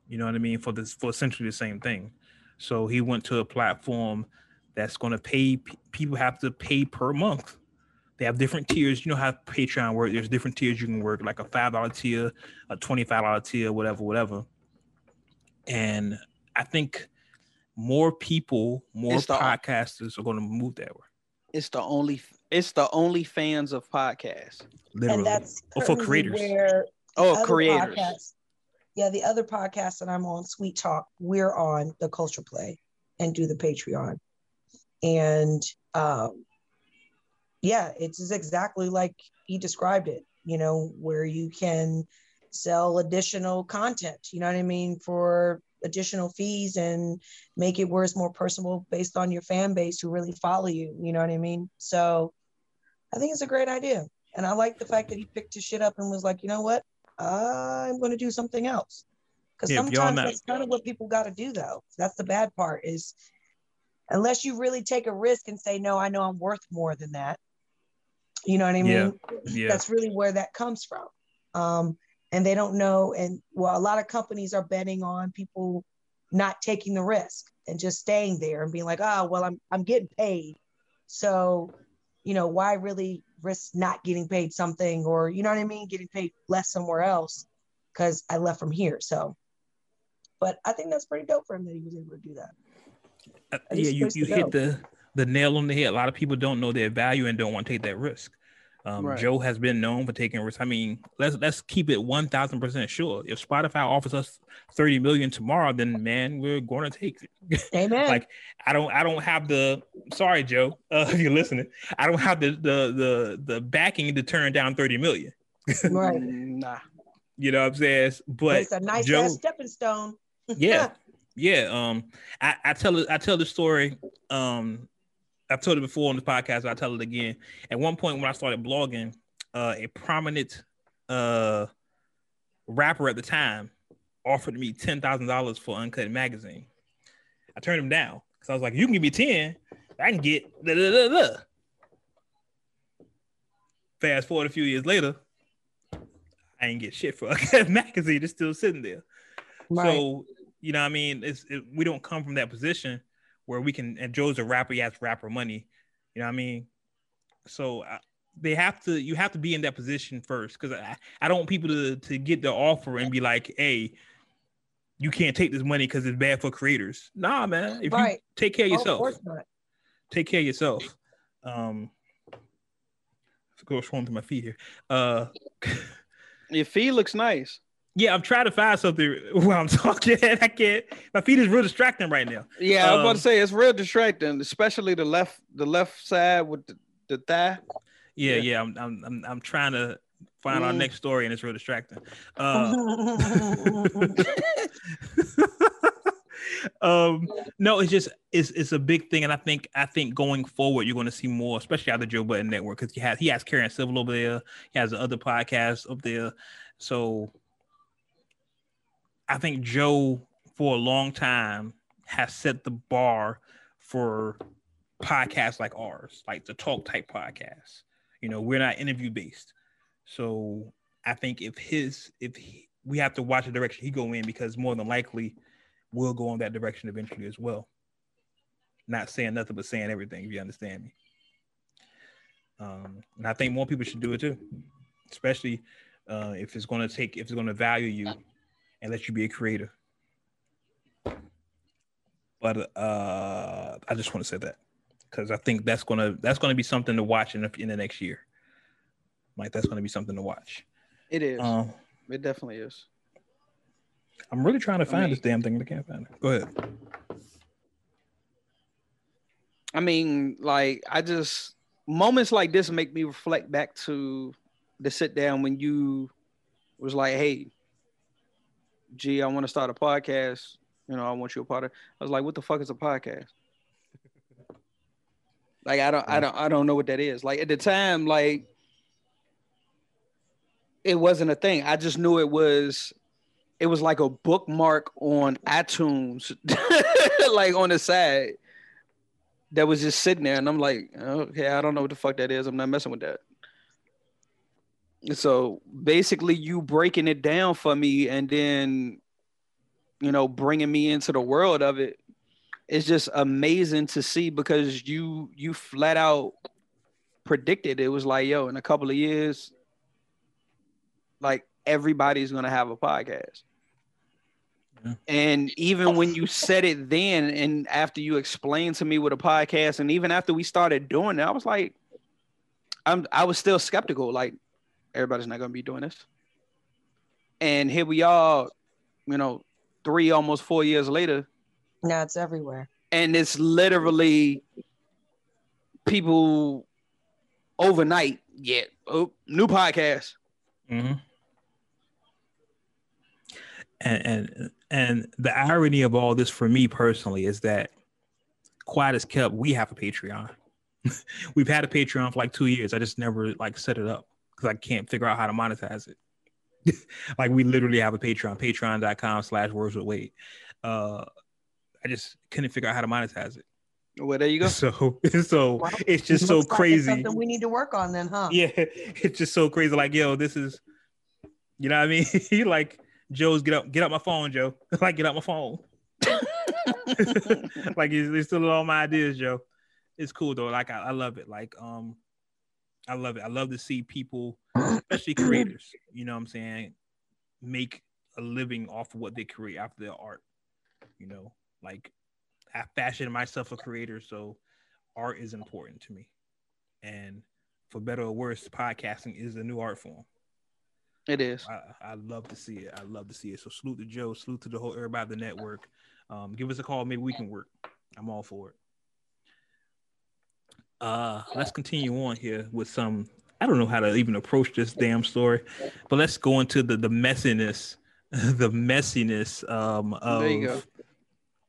You know what I mean? For this, for essentially the same thing. So he went to a platform that's going to pay people have to pay per month. They have different tiers. You know how Patreon works. There's different tiers you can work, like a five dollar tier, a twenty five dollar tier, whatever, whatever. And I think more people, more It's the- podcasters are going to move that way. It's the only it's the only fans of podcasts. Literally. And that's or for creators. Oh, creators. podcasts- yeah, the other podcast that I'm on, Sweet Talk, we're on the Culture Play and do the Patreon, and um, yeah, it's exactly like he described it. You know, where you can sell additional content. You know what I mean for additional fees and make it where it's more personal based on your fan base who really follow you. You know what I mean? So I think it's a great idea. And I like the fact that he picked his shit up and was like, you know what? I'm going to do something else. Because Yeah, sometimes not- that's kind of what people got to do, though. That's the bad part is unless you really take a risk and say, no, I know I'm worth more than that. You know what I mean? Yeah. That's really where that comes from. Um, and they don't know. And well, a lot of companies are betting on people not taking the risk. and just staying there and being like, oh well, I'm I'm getting paid, so you know why really risk not getting paid something or you know what I mean, getting paid less somewhere else because I left from here. So, but I think that's pretty dope for him that he was able to do that. Uh, yeah, you, you hit the the nail on the head. A lot of people don't know their value and don't want to take that risk. Um, Right. Joe has been known for taking risks. I mean, let's let's keep it one thousand percent sure. If Spotify offers us thirty million tomorrow, then man, we're going to take it. Amen. like I don't I don't have the sorry Joe uh, if you're listening I don't have the the the the backing to turn down thirty million. right. Nah. You know what I'm saying? But But it's a nice Joe- stepping stone. yeah yeah um i i tell it i tell the story um i've told it before on the podcast i tell it again. At one point when i started blogging uh a prominent uh rapper at the time offered me ten thousand dollars for uncut magazine. I turned him down because i was like you can give me 10 i can get da, da, da, da. fast forward a few years later i ain't get shit for uncut magazine it's still sitting there. Right. so you know, what I mean, it's it, we don't come from that position where we can. And Joe's a rapper; he has rapper money. You know, what I mean, so I, they have to. You have to be in that position first, because I, I don't want people to to get the offer and be like, "Hey, you can't take this money because it's bad for creators." Nah, man. If you take care of Oh, of yourself, course not. take care of yourself. Um, go swung to my feet here. Uh, Your feet looks nice. Yeah, I'm trying to find something while I'm talking. I can't. My feet is real distracting right now. Yeah, I was about Um, to say it's real distracting, especially the left the left side with the, the thigh. Yeah, Yeah. yeah. I'm, I'm, I'm, I'm trying to find our Mm. next story, and it's real distracting. Uh, um, no, it's just it's it's a big thing, and I think I think going forward, you're going to see more, especially out of the Joe Budden Network, because he has he has Karen Civil over there, he has the other podcasts up there, so I think Joe for a long time has set the bar for podcasts like ours, like the talk type podcasts. You know, we're not interview based. So I think if his if he, we have to watch the direction he go in because more than likely we'll go in that direction eventually as well. Not saying nothing but saying everything, if you understand me. Um, and I think more people should do it too, especially uh, if it's going to take if it's going to value you and let you be a creator. But uh, I just want to say that because I think that's gonna that's gonna be something to watch in the, in the next year. Like that's gonna be something to watch. It is. Um, it definitely is. I'm really trying to find mean- this damn thing, but I can't find it. Go ahead. I mean, like I just moments like this make me reflect back to the sit down when you was like, "Hey, gee, I want to start a podcast. You know, I want you a part of." I was like, "What the fuck is a podcast?" like I don't, I don't, I don't know what that is. Like at the time, like it wasn't a thing. I just knew it was. It was like a bookmark on iTunes, like on the side that was just sitting there, and I'm like, okay, I don't know what the fuck that is. I'm not messing with that. So basically, you breaking it down for me, and then, you know, bringing me into the world of it's just amazing to see because you you flat out predicted it was like, yo, in a couple of years, like everybody's gonna have a podcast. Yeah. And even when you said it then, and after you explained to me what a podcast, and even after we started doing it, I was like, I'm I was still skeptical. Like, everybody's not gonna be doing this. And here we are, you know, three almost four years later, now it's everywhere. and it's literally people overnight. Yeah, oh, new podcast. Mm-hmm. And and and the irony of all this for me personally is that quiet as kept, we have a Patreon. We've had a Patreon for like two years. I just never like set it up because I can't figure out how to monetize it. like we literally have a Patreon, patreon.com slash words with weight. Uh I just couldn't figure out how to monetize it. Well, there you go. So so Well, it's just so Looks like crazy. something we need to work on then, huh? yeah, it's just so crazy. Like, yo, this is, you know what I mean? He like, Joe's get up, get up my phone, Joe. like, get up my phone. like he's, he's still all my ideas, Joe. It's cool though. Like I, I love it. Like um, I love it. I love to see people, especially creators. You know what I'm saying? Make a living off of what they create after their art. You know, like I fashion myself a creator, so art is important to me. And for better or worse, podcasting is a new art form. It is. I, I love to see it. I love to see it. So salute to Joe, salute to the whole everybody the network. Um, give us a call. Maybe we can work. I'm all for it. Uh, let's continue on here with some. I don't know how to even approach this damn story, but let's go into the the messiness, the messiness um, There you go. of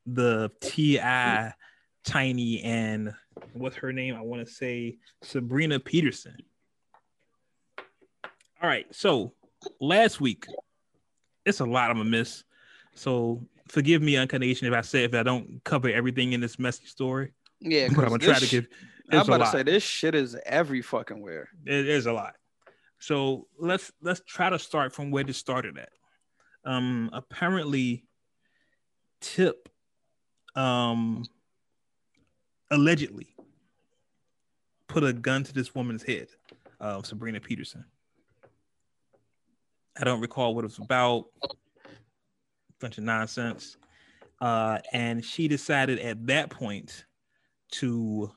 the T.I., Tiny, and what's her name? I want to say Sabrina Peterson. All right, so last week, it's a lot I'm gonna miss. So forgive me, Uncut Nation, if I say if I don't cover everything in this messy story. Yeah, but I'm gonna try to give. I'm about to say this shit is every fucking where. It is a lot. So let's let's try to start from where this started at. Um, apparently, Tip, um, allegedly put a gun to this woman's head, uh, Sabrina Peterson. I don't recall what it was about. Bunch of nonsense. Uh, and she decided at that point to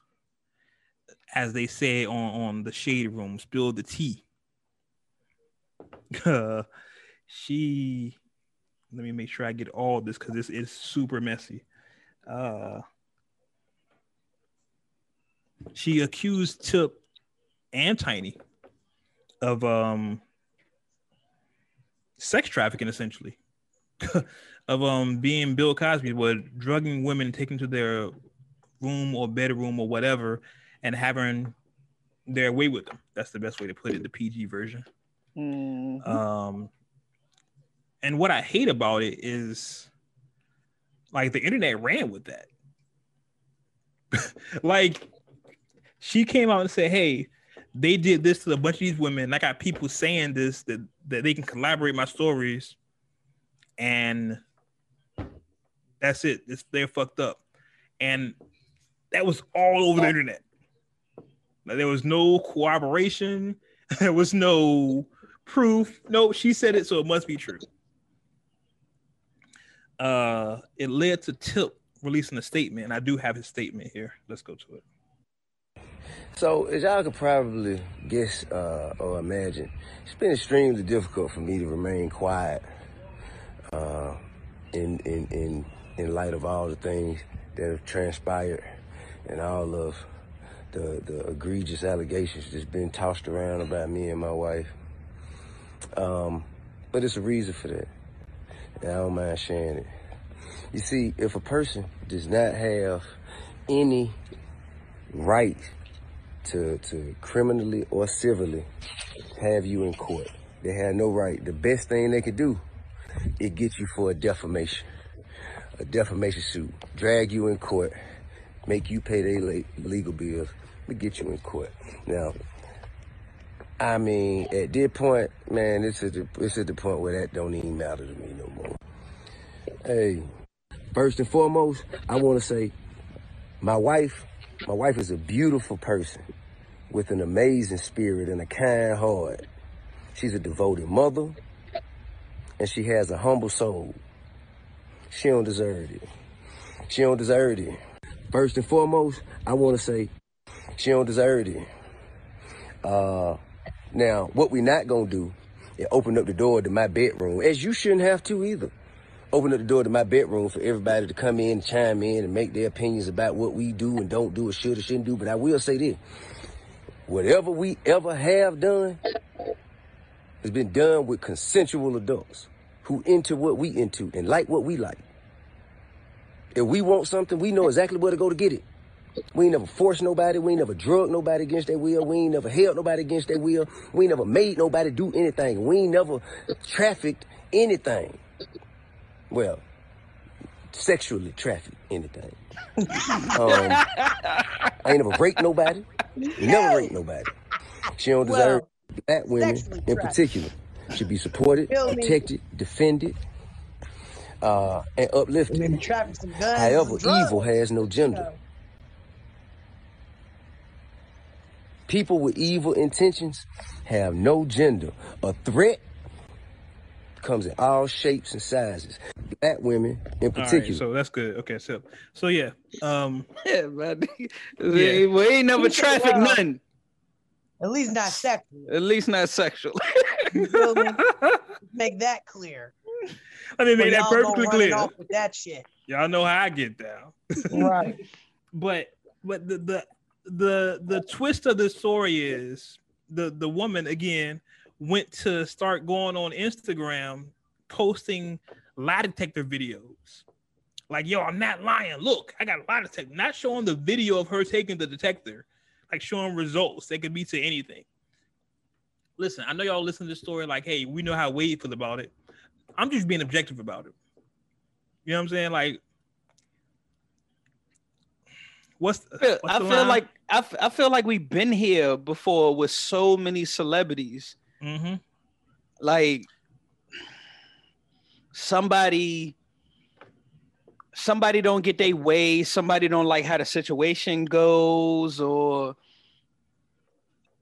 as they say on on the shade room, spill the tea. Uh, she, let me make sure I get all this because this is super messy. Uh, she accused Tip and Tiny of um sex trafficking, essentially, of um being Bill Cosby, were drugging women, taking to their room or bedroom or whatever, and having their way with them. That's the best way to put it, the PG version. Mhm. Um, and what I hate about it is like the internet ran with that. like she came out and said, Hey, they did this to a bunch of these women. I got people saying this that, that they can collaborate my stories, and that's it. It's, they're fucked up. And that was all over the internet. There was no corroboration. There was no proof. No, she said it, so it must be true. Uh, it led to Tip releasing a statement, and I do have his statement here. Let's go to it. So, as y'all could probably guess uh, or imagine, it's been extremely difficult for me to remain quiet uh, in, in, in, in light of all the things that have transpired and all of the, the egregious allegations that's been tossed around about me and my wife. Um, but it's a reason for that. And I don't mind sharing it. You see, if a person does not have any right to to criminally or civilly have you in court. They have no right. The best thing they could do is get you for a defamation, a defamation suit, drag you in court, make you pay their legal bills, but get you in court. Now, I mean, at this point, man, this is the this is the point where that don't even matter to me no more. Hey, first and foremost, I want to say, my wife, my wife is a beautiful person with an amazing spirit and a kind heart. She's a devoted mother, and she has a humble soul. She don't deserve it. She don't deserve it. First and foremost, I want to say, she don't deserve it. Uh, now, what we not gonna do is open up the door to my bedroom, as you shouldn't have to either. Open up the door to my bedroom for everybody to come in chime in and make their opinions about what we do and don't do or should or shouldn't do. But I will say this. Whatever we ever have done has been done with consensual adults who into what we into and like what we like. If we want something, we know exactly where to go to get it. We ain't never forced nobody. We ain't never drug nobody against their will. We ain't never held nobody against their will. We ain't never made nobody do anything. We ain't never trafficked anything. Well, sexually trafficked anything. Um, I ain't never raped nobody. Never raped nobody. She don't deserve black women in particular should be supported, protected, defended. uh, and uplifted. Maybe traffic some guns. However, evil has no gender. People with evil intentions have no gender. A threat comes in all shapes and sizes. Black women in All right, particular. so that's good. Okay, so so yeah, um, Yeah, man. Yeah. We ain't never traffic Well, nothing. At least not sexual. At least not sexual. You feel me? Make that clear. let me make Or that y'all go perfectly running clear. off with that shit. Y'all know how I get down. Right. but but the the the the twist of the story is the the woman again went to start going on Instagram posting lie detector videos. Like, yo, I'm not lying. Look, I got a lie detector. Not showing the video of her taking the detector, like showing results that could be to anything. Listen, I know y'all listen to this story like, hey, we know how Wade feels about it. I'm just being objective about it. You know what I'm saying? Like, what's, feel- what's I feel line? like I, f- I feel like we've been here before with so many celebrities. Mhm. Like somebody somebody don't get their way, somebody don't like how the situation goes, or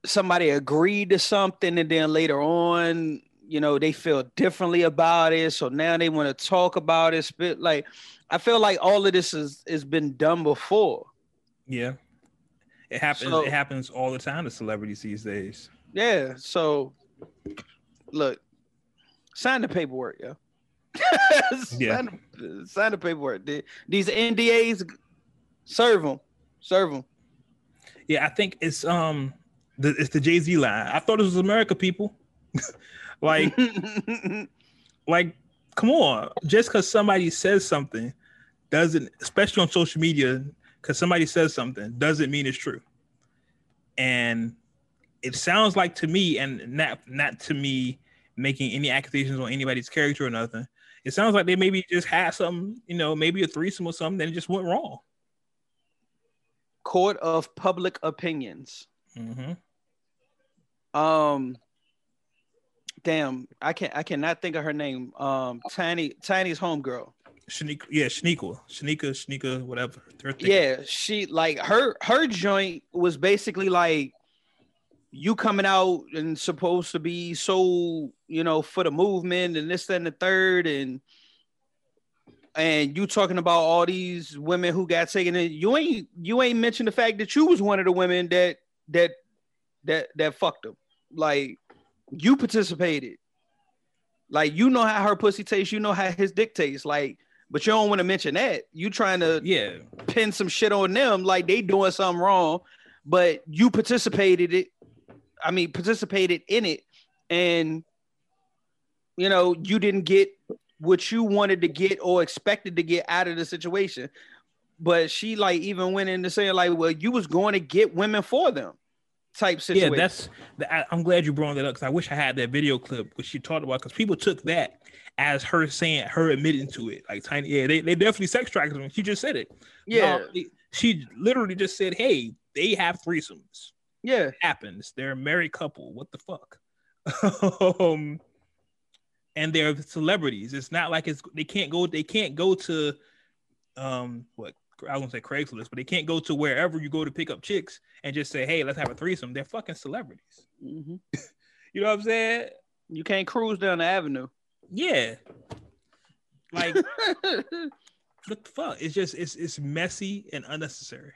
somebody agreed to something and then later on, you know, they feel differently about it. So now they want to talk about it. Like I feel like all of this is has been done before. Yeah. It happens. So- it happens all the time to celebrities these days. Yeah. So look, sign the paperwork, yo. Yeah. sign, the, sign the paperwork. These NDAs, serve them, serve them. Yeah, I think it's um the it's the Jay Z line. I thought it was America, people. like like come on, just because somebody says something doesn't, especially on social media, because somebody says something doesn't mean it's true. And it sounds like to me, and not not to me making any accusations on anybody's character or nothing. It sounds like they maybe just had some, you know, maybe a threesome or something, and it just went wrong. Court of public opinions. Mm-hmm. Um, damn, I can't, I cannot think of her name. Um, Tiny, Tiny's homegirl. Shanika, yeah, Shanika, Shanika, Shanika, whatever. Yeah, she like her her joint was basically like you coming out and supposed to be so you know for the movement and this that, and the third and and you talking about all these women who got taken in. You ain't you ain't mentioned the fact that you was one of the women that that that that fucked them. Like you participated. Like you know how her pussy tastes you know how his dick tastes. Like but you don't want to mention that you trying to yeah pin some shit on them like they doing something wrong, but you participated it. I mean, participated in it, and you know you didn't get what you wanted to get or expected to get out of the situation. But she like even went into saying like, well, you was going to get women for them, type situation. Yeah, that's. The, I, I'm glad you brought that up because I wish I had that video clip which she talked about because people took that as her saying her admitting to it. Like tiny, yeah, they, they definitely sex trafficked them. She just said it. Yeah. No, they- she literally just said, "Hey, they have threesomes. yeah. It happens. They're a married couple. What the fuck?" um, and they're celebrities. It's not like it's they can't go. They can't go to, um, what I won't say Craigslist, but they can't go to wherever you go to pick up chicks and just say, "Hey, let's have a threesome." They're fucking celebrities. Mhm. You know what I'm saying? You can't cruise down the avenue. Yeah. Like what the fuck? It's just it's it's messy and unnecessary.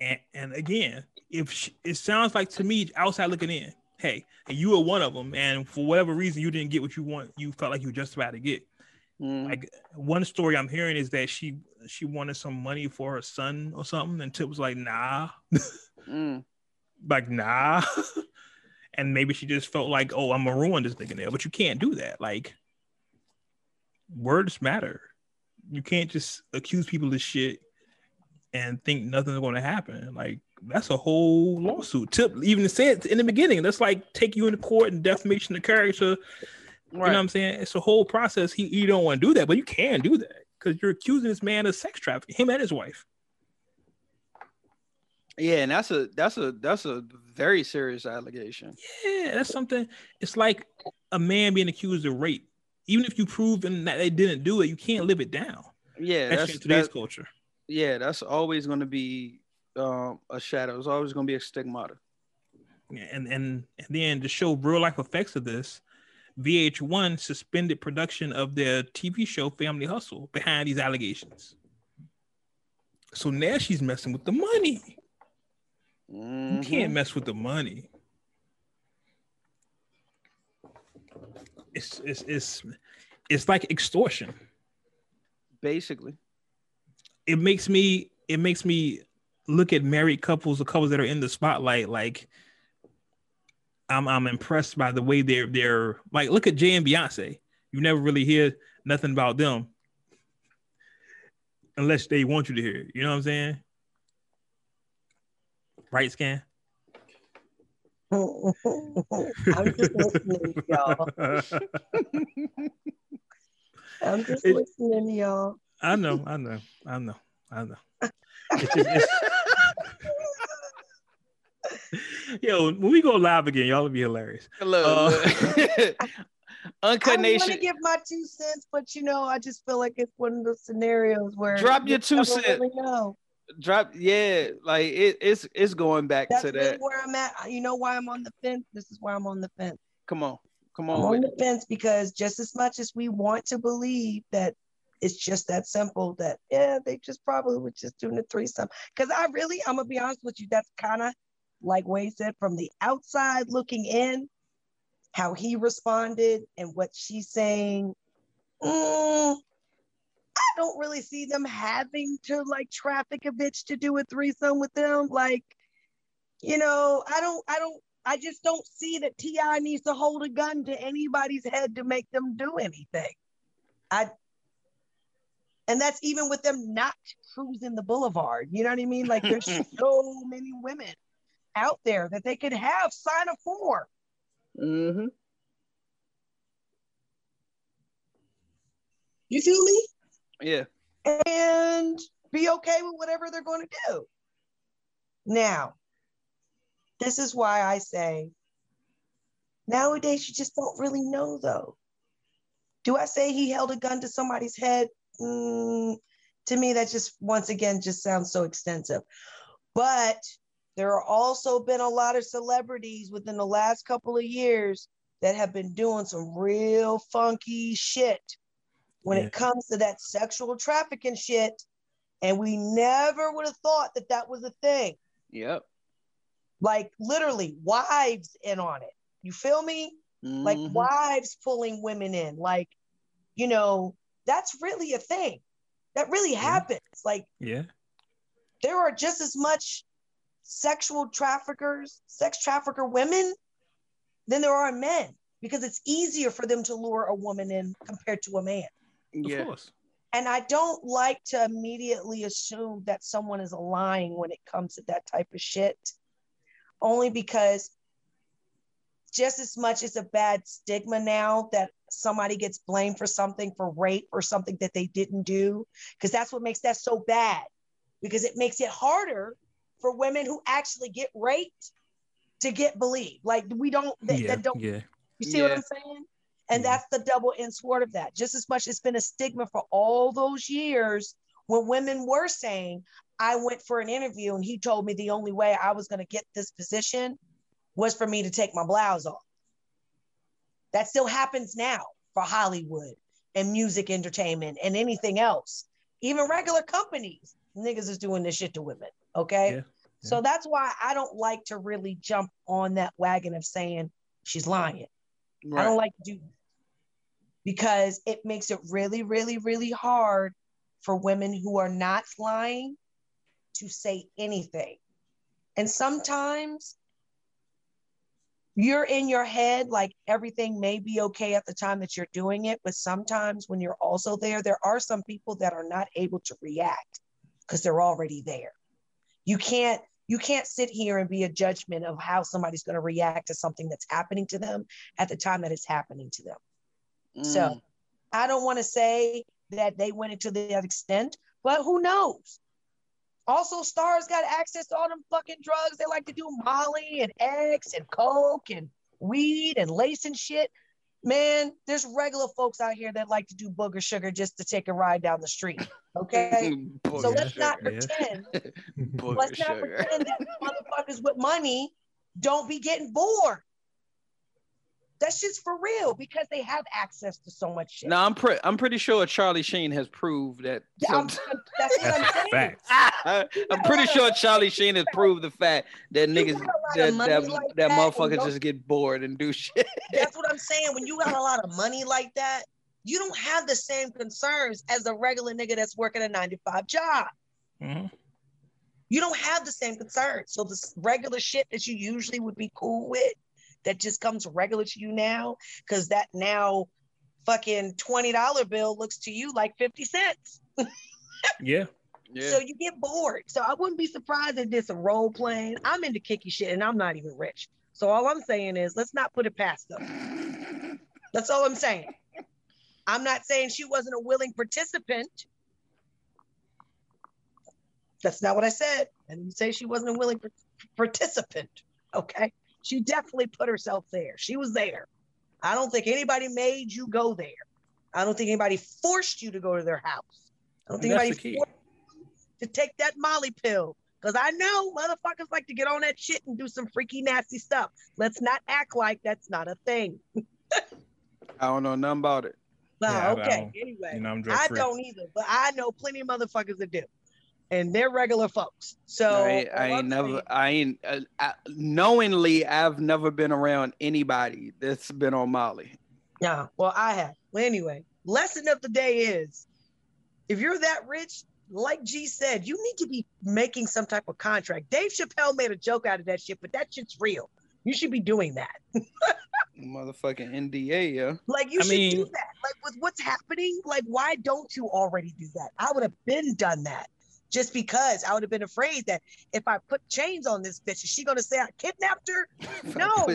And and again, if she, it sounds like to me outside looking in, hey, and you were one of them, and for whatever reason you didn't get what you want, you felt like you were just about to get. Mhm. Like one story I'm hearing is that she she wanted some money for her son or something, and Tip was like, nah, Mm. like nah. and maybe she just felt like, oh, I'm gonna ruin this nigga now, but you can't do that. Like words matter. You can't just accuse people of shit and think nothing's going to happen. Like that's a whole lawsuit. Tip even said in the beginning, that's like take you into court and defamation of character. You know what I'm saying? It's a whole process. He you don't want to do that, but you can do that because you're accusing this man of sex trafficking, him and his wife. Yeah, and that's a that's a that's a very serious allegation. Yeah, that's something. It's like a man being accused of rape. even if you prove them that they didn't do it, you can't live it down. Yeah, That's, that's in today's that- culture. yeah, that's always going to be um, a shadow. It's always going to be a stigmata. Yeah, and and and then to show real life effects of this, VH1 suspended production of their TV show Family Hustle behind these allegations. So now she's messing with the money. You Mhm. can't mess with the money. It's it's it's it's like extortion. Basically, It makes me it makes me look at married couples or couples that are in the spotlight like I'm I'm impressed by the way they're they're like look at Jay and Beyonce. You never really hear nothing about them unless they want you to hear it. You know what I'm saying? Right, Scan? I'm just listening, y'all. I'm just It- listening, y'all. I know, I know, I know, I know. It's just, it's... Yo, when we go live again, y'all will be hilarious. Hello. Uh, look. Uncut I want Nation. to give my two cents, but you know, I just feel like it's one of those scenarios where Drop your two cents. Really know. Drop, yeah, like it, it's it's going back That's to that. where I'm at. You know why I'm on the fence? This is why I'm on the fence. Come on, come I'm on. on With the fence because just as much as we want to believe that it's just that simple, that yeah, they just probably were just doing a threesome. Because I really, I'm gonna be honest with you, that's kind of like Wade said, from the outside looking in, how he responded and what she's saying. mm, I don't really see them having to like traffic a bitch to do a threesome with them. Like, you know, I don't, I don't, I just don't see that T.I. needs to hold a gun to anybody's head to make them do anything. I, and that's even with them not cruising the boulevard. You know what I mean? Like, there's so many women out there that they could have sign a form. mm-hmm. You feel me? Yeah. and be okay with whatever they're going to do. Now, this is why I say nowadays you just don't really know, though. Do I say he held a gun to somebody's head? Mm, to me, that just once again just sounds so extensive. But there are also been a lot of celebrities within the last couple of years that have been doing some real funky shit when Yeah. it comes to that sexual trafficking shit. And we never would have thought that that was a thing. Yep. Like literally, wives in on it. You feel me? Like Mhm. wives pulling women in. Like, you know, that's really a thing. That really happens. Like, Yeah. there are just as much sexual traffickers, sex trafficker women than there are men because it's easier for them to lure a woman in compared to a man. Of Yeah. course. And I don't like to immediately assume that someone is lying when it comes to that type of shit, only because just as much as a bad stigma now that somebody gets blamed for something for rape or something that they didn't do, because that's what makes that so bad, because it makes it harder for women who actually get raped to get believed. Like we don't, they, yeah. they don't Yeah. you see what I'm saying? And Yeah. that's the double end sword of that. Just as much it's been a stigma for all those years when women were saying, I went for an interview and he told me the only way I was going to get this position was for me to take my blouse off. That still happens now for Hollywood and music entertainment and anything else. Even regular companies, niggas is doing this shit to women. Okay. Yeah. So that's why I don't like to really jump on that wagon of saying she's lying. I don't like to do because it makes it really, really, really hard for women who are not flying to say anything. And sometimes you're in your head like everything may be okay at the time that you're doing it, but sometimes when you're also there, there are some people that are not able to react because they're already there. You can't you can't sit here and be a judgment of how somebody's going to react to something that's happening to them at the time that it's happening to them. So Mm. I don't want to say that they went into that extent, but who knows? Also, stars got access to all them fucking drugs. They like to do Molly and X and Coke and weed and lace and shit. Man, there's regular folks out here that like to do booger sugar just to take a ride down the street. Okay. so let's not sugar. pretend. Booger let's not sugar. pretend that motherfuckers with money don't be getting bored. That's just for real because they have access to so much shit. No, I'm pre- I'm pretty sure Charlie Sheen has proved that. Yeah, I'm- some- that's what I'm saying. fact. I'm pretty sure Charlie Sheen has proved the fact that niggas got a lot of that money that, like that that motherfuckers just get bored and do shit. That's what I'm saying. When you got a lot of money like that, you don't have the same concerns as a regular nigga that's working a nine to five job. Mhm. You don't have the same concerns. So the regular shit that you usually would be cool with, that just comes regular to you now, because that now fucking twenty dollar bill looks to you like fifty cents. Yeah. So you get bored. So I wouldn't be surprised if did some role playing. I'm into kicky shit and I'm not even rich. So all I'm saying is let's not put it past them. That's all I'm saying. I'm not saying she wasn't a willing participant. That's not what I said. I didn't say she wasn't a willing par- participant. Okay. She definitely put herself there. She was there. I don't think anybody made you go there. I don't think anybody forced you to go to their house. I don't And think anybody forced you to take that Molly pill. Because I know motherfuckers like to get on that shit and do some freaky, nasty stuff. Let's not act like that's not a thing. I don't know nothing about it. Well, Yeah, okay. don't. Anyway, You know, I'm I drug-free. don't either, but I know plenty of motherfuckers that do, and they're regular folks. So I, ain't- I ain't I'm never, saying- I ain't uh, I, knowingly. I've never been around anybody that's been on Molly. Yeah, well, I have. Well, anyway, lesson of the day is if you're that rich, like G said, you need to be making some type of contract. Dave Chappelle made a joke out of that shit, but that shit's real. You should be doing that. Motherfucking NDA, yeah. Like you I should do that. Like with what's happening, like why don't you already do that? I would have been done that. Just because I would have been afraid that if I put chains on this bitch, is she gonna say I kidnapped her? No.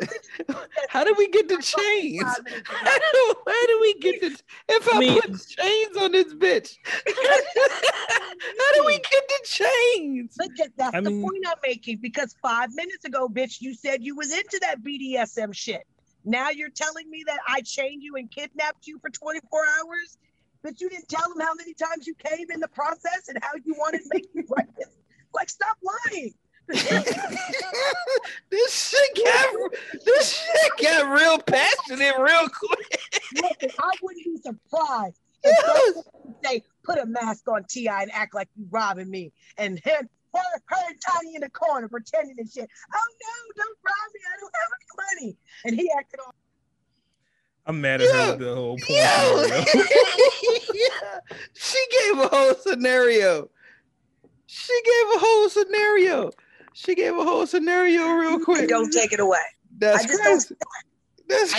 How did we get the chains? Five minutes. How do, how do we get the? If I, I mean- put chains on this bitch, how do we get the chains? But that- that's I the point I'm making because five minutes ago, bitch, you said you was into that BDSM shit. Now you're telling me that I chained you and kidnapped you for 24 hours, but you didn't tell them how many times you came in the process and how you wanted to make me breakfast. Like, stop lying. this shit got this shit got real passionate real quick. Listen, I wouldn't be surprised if they put a mask on T.I and act like you robbing me, and him, her, her and Tiny in the corner pretending and shit. Oh no, don't rob me! I don't have any money. And he acted all. I'm mad at her Yeah. with the whole point. Yo, scenario. yeah. she gave a whole scenario. She gave a whole scenario. She gave a whole scenario real quick. Don't take it away. That's I just don't- crazy. That's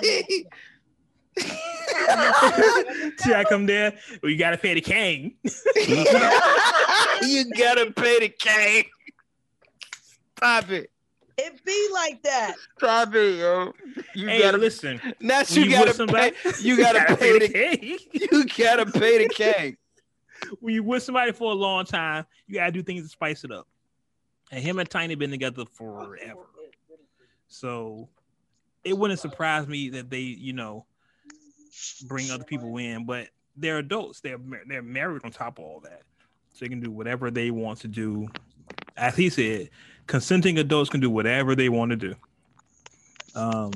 crazy. See, I come there. Well, you gotta pay the king. you gotta pay the king. Stop it. It be like that. Stop it, yo. You Hey, gotta listen. That's you, you gotta somebody- pay. You gotta, pay the. king. You gotta pay the king. when you with somebody for a long time, you gotta do things to spice it up. And him and Tiny been together forever. So it wouldn't surprise me that they, you know, bring other people in, but they're adults. They're they're married on top of all that. So they can do whatever they want to do. As he said, consenting adults can do whatever they want to do. Um,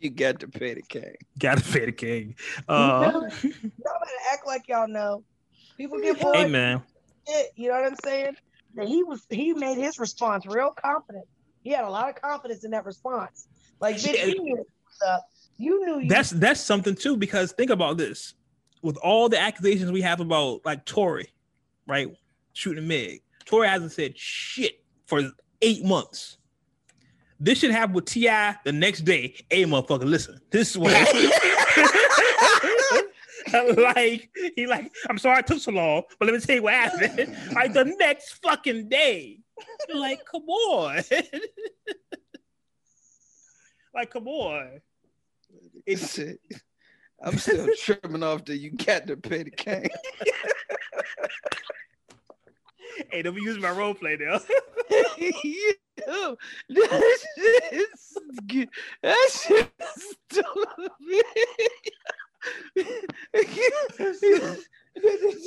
You got to pay the king. gotta pay the king. Uh, Y'all better act like y'all know. People get bored. hey man, you know what I'm saying? That he was he made his response real confident. He had a lot of confidence in that response. Like, bitch, Yeah. you knew up. You knew you that's that's something too because think about this with all the accusations we have about like Tory, right? Shooting Meg. Tory hasn't said shit for eight months. This should happen with T.I the next day. Hey, motherfucker, listen. This is what. like he like. I'm sorry it took so long, but let me tell you what happened. like the next fucking day. Like, come on. like, come on. It's it. I'm still tripping off that you got to pay the king. Hey, don't be using my role play now. dumb. That shit's good. That shit's stupid.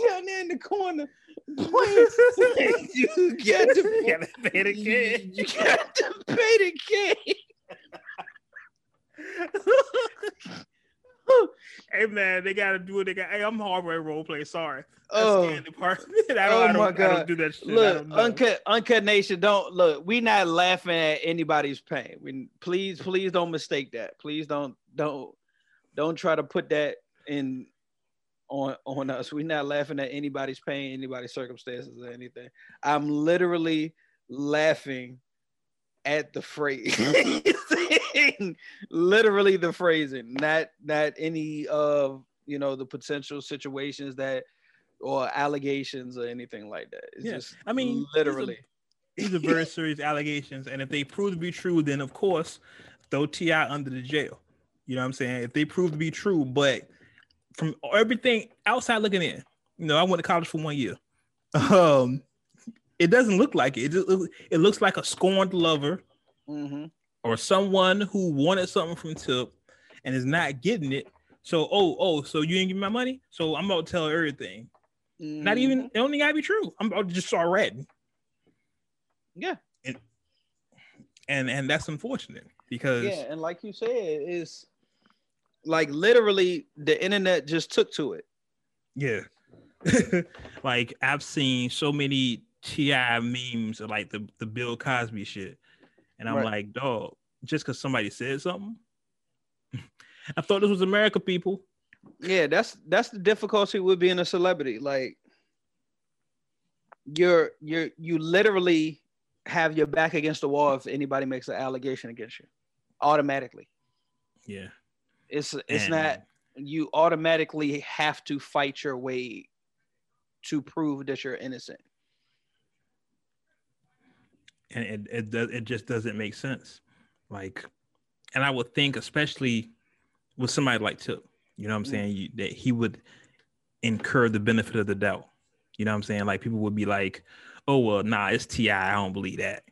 down there in the corner playing. you got to You gotta pay the kid. You got to pay the kid. hey man, they gotta do it. they got. Hey, I'm hardware role play. Sorry. Oh. The. I don't, Oh I don't, my I God. don't do that shit. Look, uncut, uncut nation. Don't look. We not laughing at anybody's pain. We please, please don't mistake that. Please don't, don't, don't try to put that in on on us. We're not laughing at anybody's pain, anybody's circumstances, or anything. I'm literally laughing at the phrase, literally the phrasing, not not any of you know the potential situations that or allegations or anything like that. It's Yeah. just I mean, literally. These are very serious allegations, and if they prove to be true, then of course throw T.I under the jail. You know what I'm saying? If they prove to be true, but from everything outside looking in, you know, I went to college for one year. Um, it doesn't look like it. It, just- it looks like a scorned lover Mhm. or someone who wanted something from Tip and is not getting it. So, oh, oh, so you didn't give me my money? So I'm about to tell everything. Not even mm-hmm. it don't gotta be true. I'm about to just start red. Yeah. And and, and that's unfortunate because Yeah, and like you said, it's like literally the internet just took to it. Yeah. like I've seen so many T.I memes of like the, the Bill Cosby shit. And I'm Right. like, dog, just because somebody said something. I thought this was America, people. Yeah, that's that's the difficulty with being a celebrity. Like you're you're you literally have your back against the wall if anybody makes an allegation against you. Automatically. Yeah. It's it's And- not you automatically have to fight your way to prove that you're innocent. and it it, does, it just doesn't make sense. Like, and I would think, especially with somebody like Tip, you know what I'm saying, you, that he would incur the benefit of the doubt. You know what I'm saying? Like people would be like, "Oh well, nah, it's T.I. I don't believe that."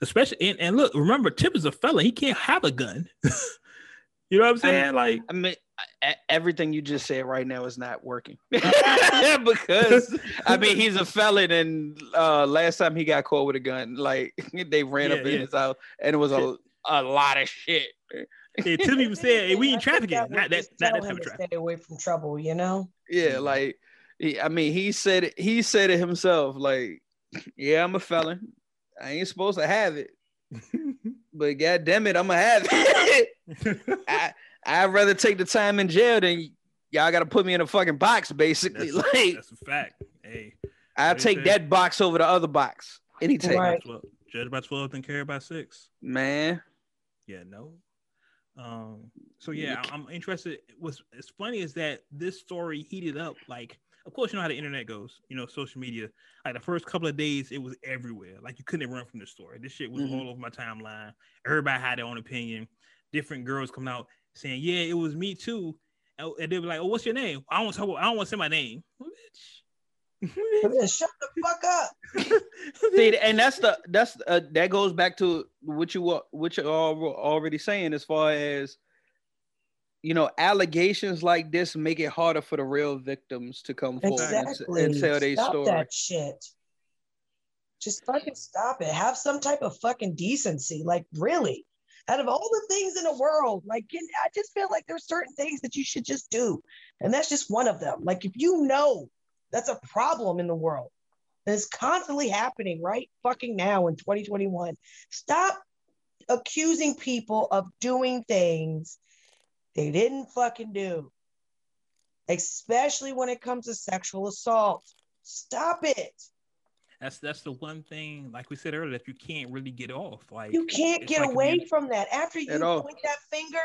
Especially and, and look, remember, Tip is a felon. He can't have a gun. you know what I'm saying? like, I mean, everything you just said right now is not working because I mean he's a felon, and uh, last time he got caught with a gun, like they ran up Yeah, in yeah. his house, and it was a a lot of shit. Yeah, Tip even said, "Hey, we I ain't think trafficking. that would Not that, just not that type of traffic." Stay away from trouble, you know. Yeah, like he, I mean, he said it. He said it himself. Like, yeah, I'm a felon. I ain't supposed to have it, but god damn it, I'm gonna have it. I I'd rather take the time in jail than y'all got to put me in a fucking box, basically. That's, like, that's a fact. Hey, I'll take say- that box over the other box Anytime. Right. judge by twelve, then carry by six. man. Yeah, no. Um, so yeah, I'm interested. What's it's funny is that this story heated up. Like, of course, you know how the internet goes. You know, social media. Like the first couple of days, it was everywhere. Like you couldn't run from the story. This shit was Mhm. all over my timeline. Everybody had their own opinion. Different girls coming out saying, "Yeah, it was me too," and and they were like, "Oh, what's your name? I don't want to. Talk, I don't want to say my name." Bitch. Shut the fuck up. See, and that's the that's uh, that goes back to what you what you're al- already saying as far as you know allegations like this make it harder for the real victims to come forward and, Exactly. and tell their story. that shit. Just fucking stop it. Have some type of fucking decency. Like, really. Out of all the things in the world, like, can- I just feel like there's certain things that you should just do. And that's just one of them. Like, if you know that's a problem in the world, and it's constantly happening right fucking now in 2021, stop accusing people of doing things they didn't fucking do especially when it comes to sexual assault. Stop it. That's that's the one thing, like we said earlier, that you can't really get off. Like You can't get like away from that. After you point that finger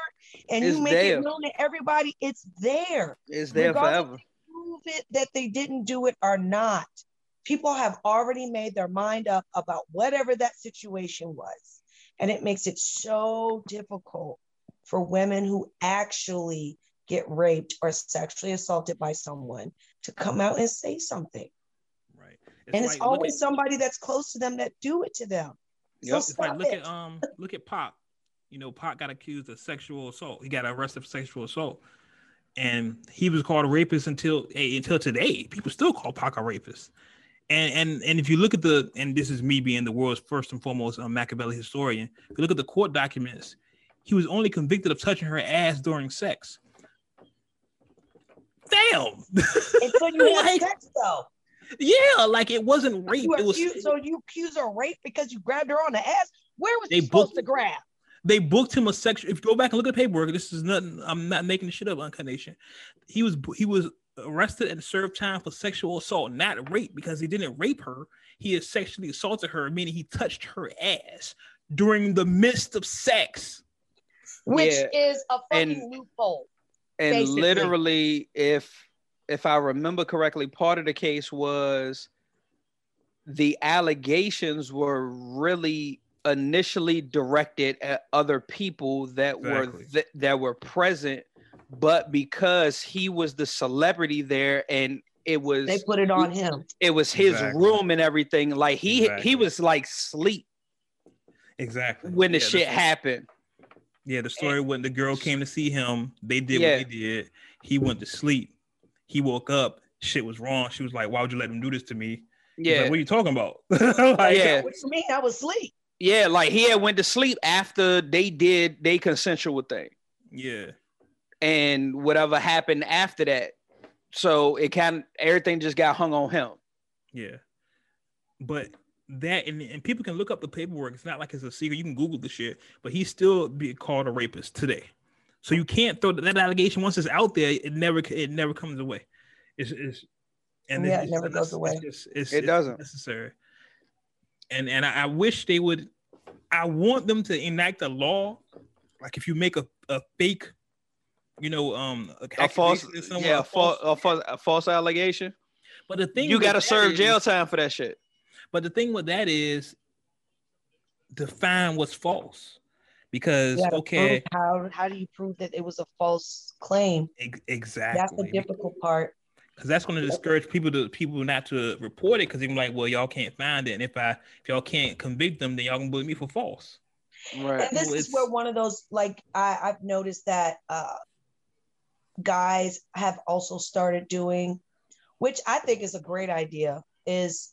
and you make there. it known to everybody, it's there. It's there Regardless forever. Prove it that they didn't do it or not. People have already made their mind up about whatever that situation was. And it makes it so difficult for women who actually get raped or sexually assaulted by someone to come out and say something. Right. and it's like, look always at- somebody that's close to them that do it to them. So It's like stop look it. at um look at Pac. You know, Pac got accused of sexual assault. He got arrested for sexual assault, and he was called a rapist until until today. People still call Pac a rapist. And and and if you look at the and this is me being the world's first and foremost um, Makaveli historian. If you look at the court documents, he was only convicted of touching her ass during sex. Damn. So you had Like- sex though. yeah, like it wasn't rape. You It was accuse, so you accuse her of rape because you grabbed her on the ass. Where was They he supposed booked- to grab? They booked him a sexual. If you go back and look at the paperwork, this is nothing. I'm not making the shit up. Uncut Nation. He was he was arrested and served time for sexual assault, not rape, because he didn't rape her. He had sexually assaulted her, meaning he touched her ass during the midst of sex. Which Yeah, is a fucking and- loophole. and basically. literally if if i remember correctly part of the case was the allegations were really initially directed at other people that were th- that were present but because he was the celebrity there and it was They put it on him. it was his Exactly. room and everything like he Exactly. he was like sleep Exactly. when the Yeah, shit the- happened Yeah, the story when the girl came to see him, they did Yeah. what they did. He went to sleep. He woke up. Shit was wrong. She was like, "Why would you let him do this to me?" Yeah like, what are you talking about? Like, Yeah. What you mean? I was asleep. Yeah like he had went to sleep after they did they consensual thing yeah. and whatever happened after that. So it kind of everything just got hung on him. Yeah. But that and, and people can look up the paperwork. It's not like it's a secret. You can Google the shit, but he's still being called a rapist today. So you can't throw that, that allegation once it's out there, it never it never comes away. It's, it's and Yeah, it's, it never it's- goes it's away. just- it's- It doesn't. necessary. And and I, I wish they would I want them to enact a law. Like if you make a, a fake, you know, um A false, accusation yeah, a a false, false- a false, a false allegation. but the thing You got to serve is- jail time for that shit. But the thing with that is define what's false. Because okay, prove How how do you prove that it was a false claim? Exactly, That's the difficult part. Because that's going to discourage people to people not to report it because they're like, well, y'all can't find it, and if I if y'all can't convict them, then y'all can bully me for false. Right. And this Well, is where one of those like I, I've noticed that uh guys have also started doing, which I think is a great idea, is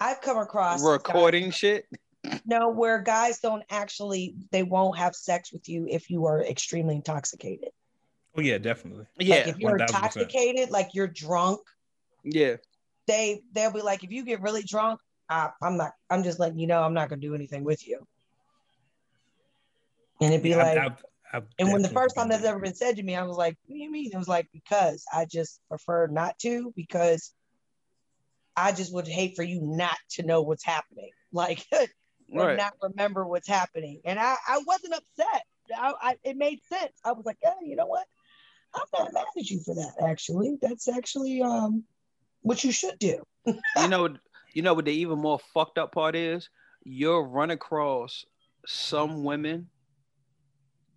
I've come across Recording shit. no where guys don't actually they won't have sex with you if you are extremely intoxicated. Oh yeah, definitely. Like Yeah. if you're 1000%. intoxicated, like you're drunk, Yeah. they they'll be like, if you get really drunk, I, I'm not. I'm just letting you know, I'm not gonna do anything with you. And it'd be Yeah, I've- like, I've- I've and when the first time that's ever been said to me, I was like, "What do you mean?" It was like because I just prefer not to because I just would hate for you not to know what's happening, like or Right. not remember what's happening. And I I wasn't upset. I, I it made sense. I was like, "Yeah, you know what? I'm not mad at you for that. Actually, that's actually um what you should do." you know, you know what the even more fucked up part is? You'll run across some women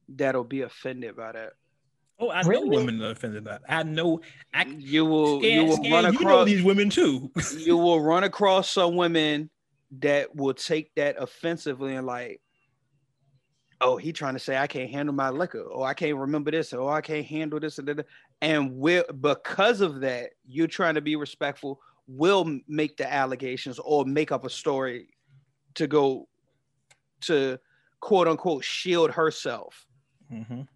that'll be offended by that. Oh, I Really? know women that are offended by that. I know. I You will, Scan- you will Scan, run you know across. these women too. you will run across some women that will take that offensively and like, oh, he trying to say I can't handle my liquor, or I can't remember this, or I can't handle this, and that. And will because of that, you're trying to be respectful. Will make the allegations or make up a story to go to quote unquote shield herself. Mhm.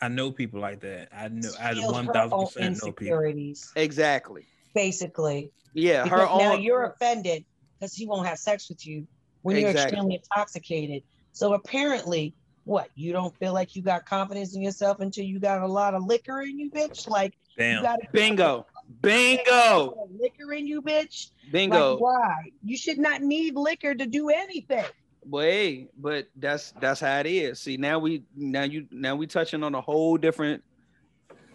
I know people like that. I know. I Shield one her thousand own percent know people. insecurities, Exactly. basically. Yeah, her Because now own. you're offended because he won't have sex with you when you're extremely intoxicated. So apparently, what you don't feel like you got confidence in yourself until you got a lot of liquor in you, bitch. Like you Damn. got Bingo. Bingo. liquor in you, bitch. Bingo. Like why? You should not need liquor to do anything. But hey, but that's that's how it is. See, now we now you now we touching on a whole different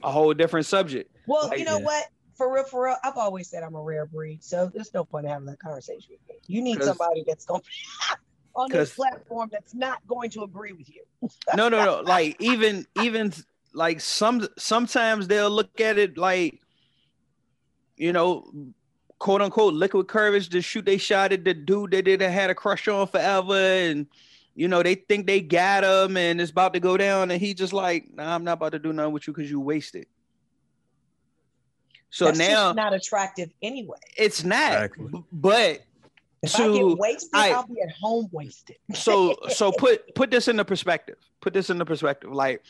a whole different subject. Well, Like, you know yeah. what? For real, for real, I've always said I'm a rare breed, so there's no point in having that conversation with me. You need somebody that's going to on this 'cause- platform that's not going to agree with you. No, no, no. Like even even like some sometimes they'll look at it like you know quote unquote liquid courage to shoot they shot at the dude that they had a crush on forever and you know they think they got him and it's about to go down and he just like nah i'm not about to do nothing with you because you wasted so That's now just not attractive anyway. it's not Exactly. but If I get wasted, I- I'll be at home wasted. so so put put this into perspective. Put this into perspective. Like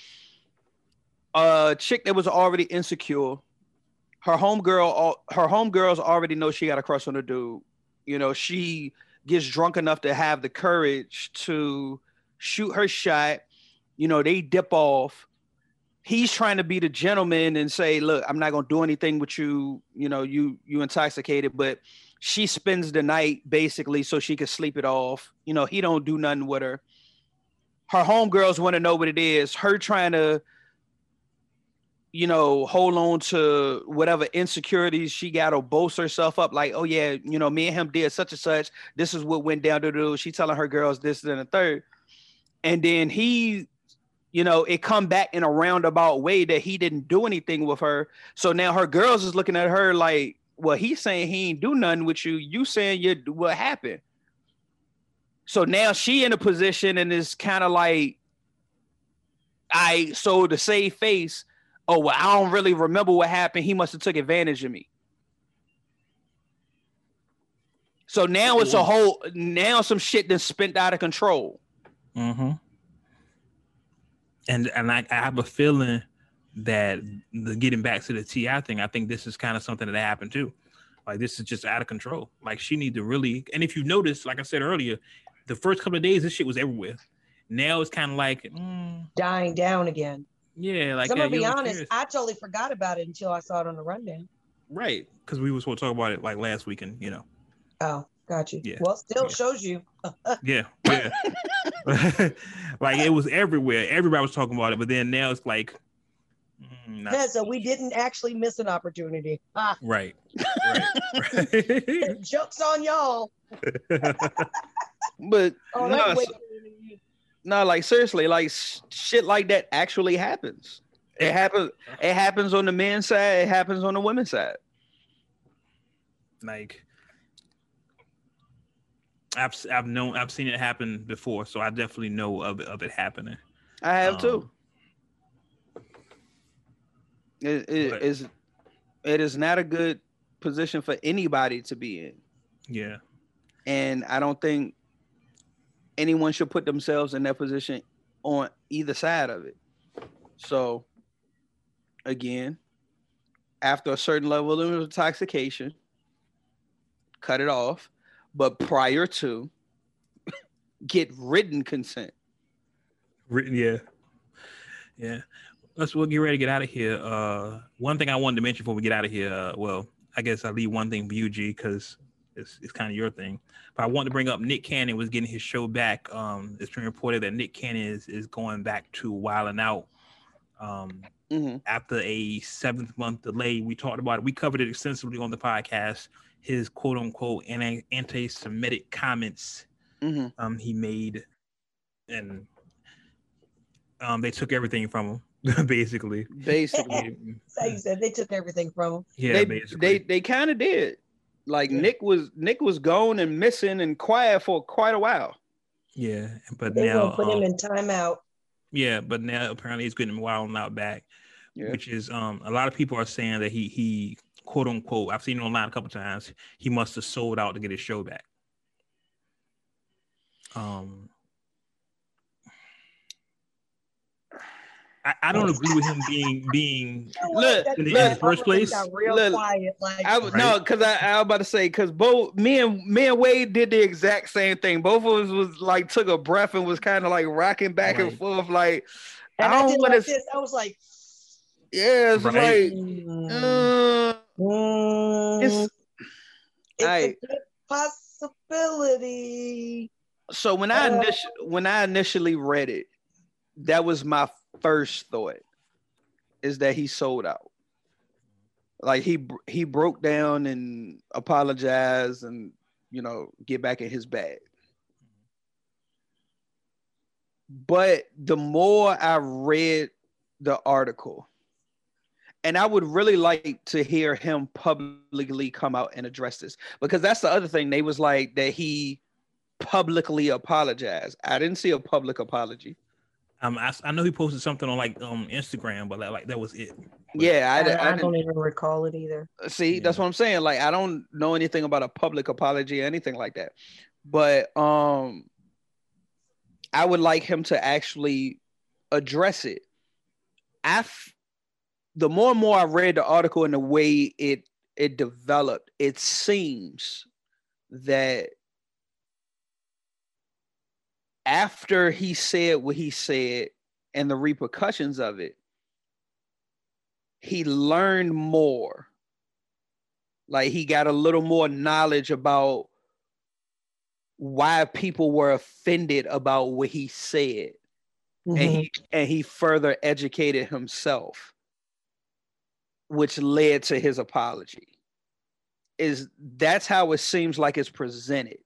a chick that was already insecure her homegirl her homegirls already know she got a crush on the dude. You know she gets drunk enough to have the courage to shoot her shot. You know they dip off. He's trying to be the gentleman and say look i'm not going to do anything with you. You know you you intoxicated. But she spends the night basically so she can sleep it off. You know he don't do nothing with her. Her homegirls want to know what it is. Her trying to you know hold on to whatever insecurities she got or boast herself up like oh yeah you know me and him did such and such. This is what went down to do she telling her girls this and the third. And then he you know it come back in a roundabout way that he didn't do anything with her. So now her girls is looking at her like well he's saying he ain't do nothing with you. You saying you what happened. So now she in a position and is kind of like i so to save face oh well i don't really remember what happened. He must have took advantage of me. So now it's a whole now some shit that's spent out of control. Mm-hmm. And and I, I have a feeling that the getting back to the T.I thing, I think this is kind of something that happened too. Like this is just out of control. Like she need to really. And if you notice, like I said earlier, the first couple of days this shit was everywhere. Now it's kind of like, mm, Dying down again. yeah, like I'm gonna be honest, serious. I totally forgot about it until I saw it on the rundown. right? Because we were supposed to talk about it like last week, and you know, Oh, got you. Yeah. Well, still Yeah. shows you. yeah, yeah. like it was everywhere. Everybody was talking about it, but then now it's like, mm, not- Yeah, so we didn't actually miss an opportunity. Ah, right, right, right. jokes on y'all. but Oh, no, that's way no like seriously like s- shit like that actually happens it happens it happens on the men's side it happens on the women's side like I've s- I've known I've seen it happen before, so I definitely know of it, of it happening. i have too Um, it, it but- is it is not a good position for anybody to be in. Yeah, and i don't think anyone should put themselves in that position on either side of it. So again after a certain level of intoxication cut it off. But prior to get written consent. Written. Yeah, yeah. Let's we'll get ready to get out of here. Uh, one thing I wanted to mention before we get out of here. Uh, well, I guess I leave one thing for you, G, because it's it's kind of your thing. But I want to bring up Nick Cannon was getting his show back. Um, it's been reported that Nick Cannon is is going back to Wildin' Out. Um, Mhm. after a seventh month delay. We talked about it. We covered it extensively on the podcast. His quote unquote anti anti Semitic comments Mhm. um, he made, and um, they took everything from him, basically. basically So you said they took everything from him. Yeah, they basically. they they kind of did like Yeah. nick was nick was gone and missing and quiet for quite a while yeah, but They now, gonna put him um, in timeout. yeah, but now apparently he's getting Wildin' Out back, Yeah. which is um, a lot of people are saying that he he quote unquote. I've seen it online a couple times. He must have sold out to get his show back. Um, I, I don't agree with him being being Look, in the- in the first place, got real look, quiet. Like I was no, because I, I was about to say because both me and me and Wade did the exact same thing. Both of us was like took a breath and was kind of like rocking back and forth, like and I I, don't wanna like s- I was like, yeah, it's Right. like mm, uh, mm, it's it's I- a good possibility. so when I Uh, initially when I initially read it, that was my first thought is that he sold out. Like he he broke down and apologized and you know get back in his bag. But the more I read the article, and I would really like to hear him publicly come out and address this because that's the other thing. They was like that he publicly apologized. I didn't see a public apology. Um, I, I know he posted something on like um Instagram, but like, like that was it. Yeah, I, I, I, I didn't- don't even recall it either. see that's what i'm saying like i don't know anything about a public apology or anything like that but um i would like him to actually address it i f- the more and more i read the article and the way it it developed it seems that after he said what he said and the repercussions of it he learned more. Like he got a little more knowledge about why people were offended about what he said. And he mm-hmm. and he further educated himself which led to his apology. Is that's how it seems like it's presented.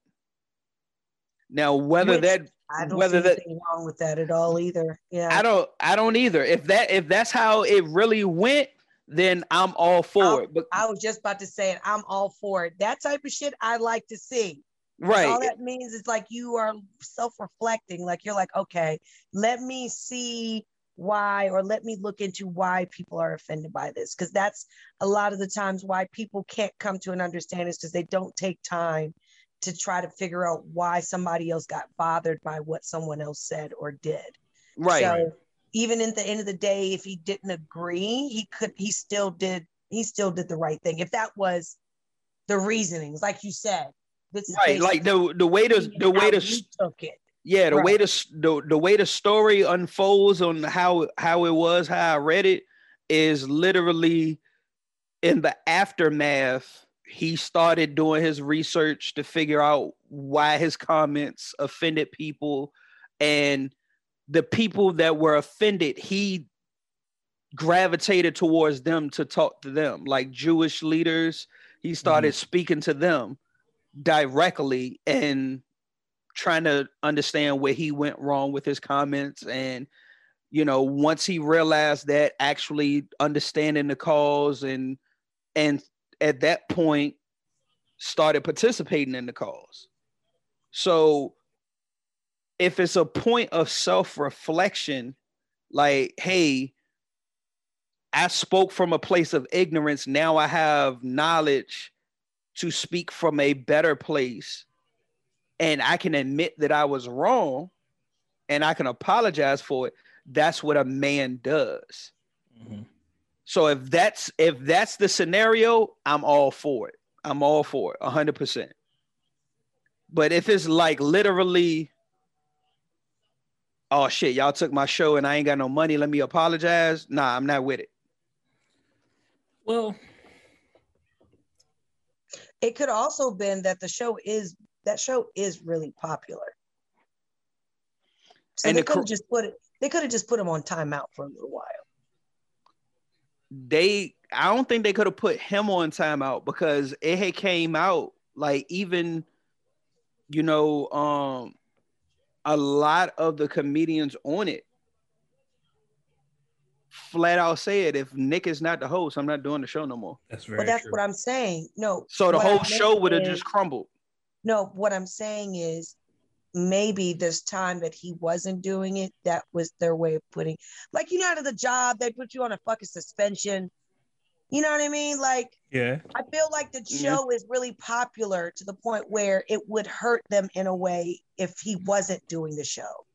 Now whether Which that I don't whether see that wrong with that at all either. Yeah. I don't I don't either. If that if that's how it really went, then I'm all for it. But I was just about to say it. I'm all for it. That type of shit I like to see. Right. All that means is like you are self-reflecting. Like you're like, okay, let me see why, or let me look into why people are offended by this. Because that's a lot of the times why people can't come to an understanding is because they don't take time to try to figure out why somebody else got bothered by what someone else said or did. Right. So even at the end of the day, if he didn't agree, he could he still did he still did the right thing. If that was the reasonings, like you said, this is right. Like the the way to the way to took it. yeah the way Right. the, the the way the story unfolds on how how it was how I read it is literally in the aftermath he started doing his research to figure out why his comments offended people. And the people that were offended he gravitated towards them to talk to them. Like jewish leaders he started mm-hmm. speaking to them directly and trying to understand where he went wrong with his comments. And you know once he realized that actually understanding the cause and and at that point started participating in the cause so if it's a point of self-reflection like hey i spoke from a place of ignorance now i have knowledge to speak from a better place and i can admit that i was wrong and i can apologize for it that's what a man does Mhm. So if that's if that's the scenario i'm all for it i'm all for it 100% but if it's like literally oh shit y'all took my show and i ain't got no money let me apologize nah i'm not with it Well, It could also been that the show is that show is really popular. So And they the could have cr- just put it. They could have just put him on timeout for a little while. They I don't think they could have put him on timeout because it had came out like even you know um a lot of the comedians on it flat out said if Nick is not the host, I'm not doing the show no more. that's very But that's true. what I'm saying. No. So the what I whole show would have just crumbled. No, what I'm saying is maybe this time that he wasn't doing it, that was their way of putting like you know out of the job, they put you on a fucking suspension. You know what I mean? Like yeah. I feel like the Yeah. show is really popular to the point where it would hurt them in a way if he wasn't doing the show.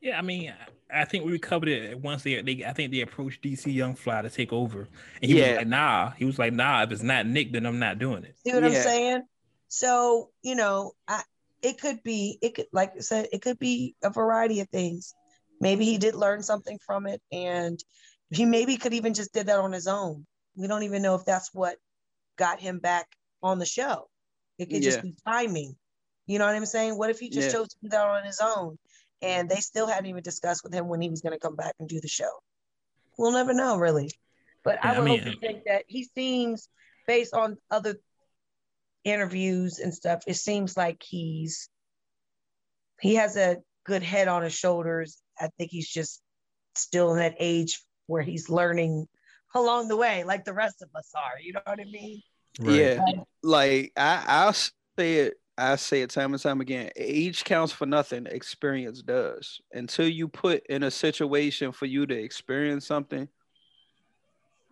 Yeah, I mean, I I think we covered it once. They, they I think they approached DC Young Fly to take over, and he Yeah. was like, "Nah." He was like, "Nah, if it's not Nick, then I'm not doing it." See what I'm saying? So, you know, I it could be, it could, like I said, it could be a variety of things. Maybe he did learn something from it, and he maybe could even just did that on his own. We don't even know if that's what got him back on the show. It could Yeah. just be timing. You know what I'm saying? What if he just Yeah. chose to do that on his own, and they still hadn't even discussed with him when he was going to come back and do the show? We'll never know, really. But I Yeah, I would mean, hope to think that he seems, based on other interviews and stuff, it seems like he's he has a good head on his shoulders. I think he's just still in that age where he's learning along the way, like the rest of us are. You know what I mean? Yeah, like I, I'll say it. I say it time and time again. Age counts for nothing. Experience does. Until you put in a situation for you to experience something,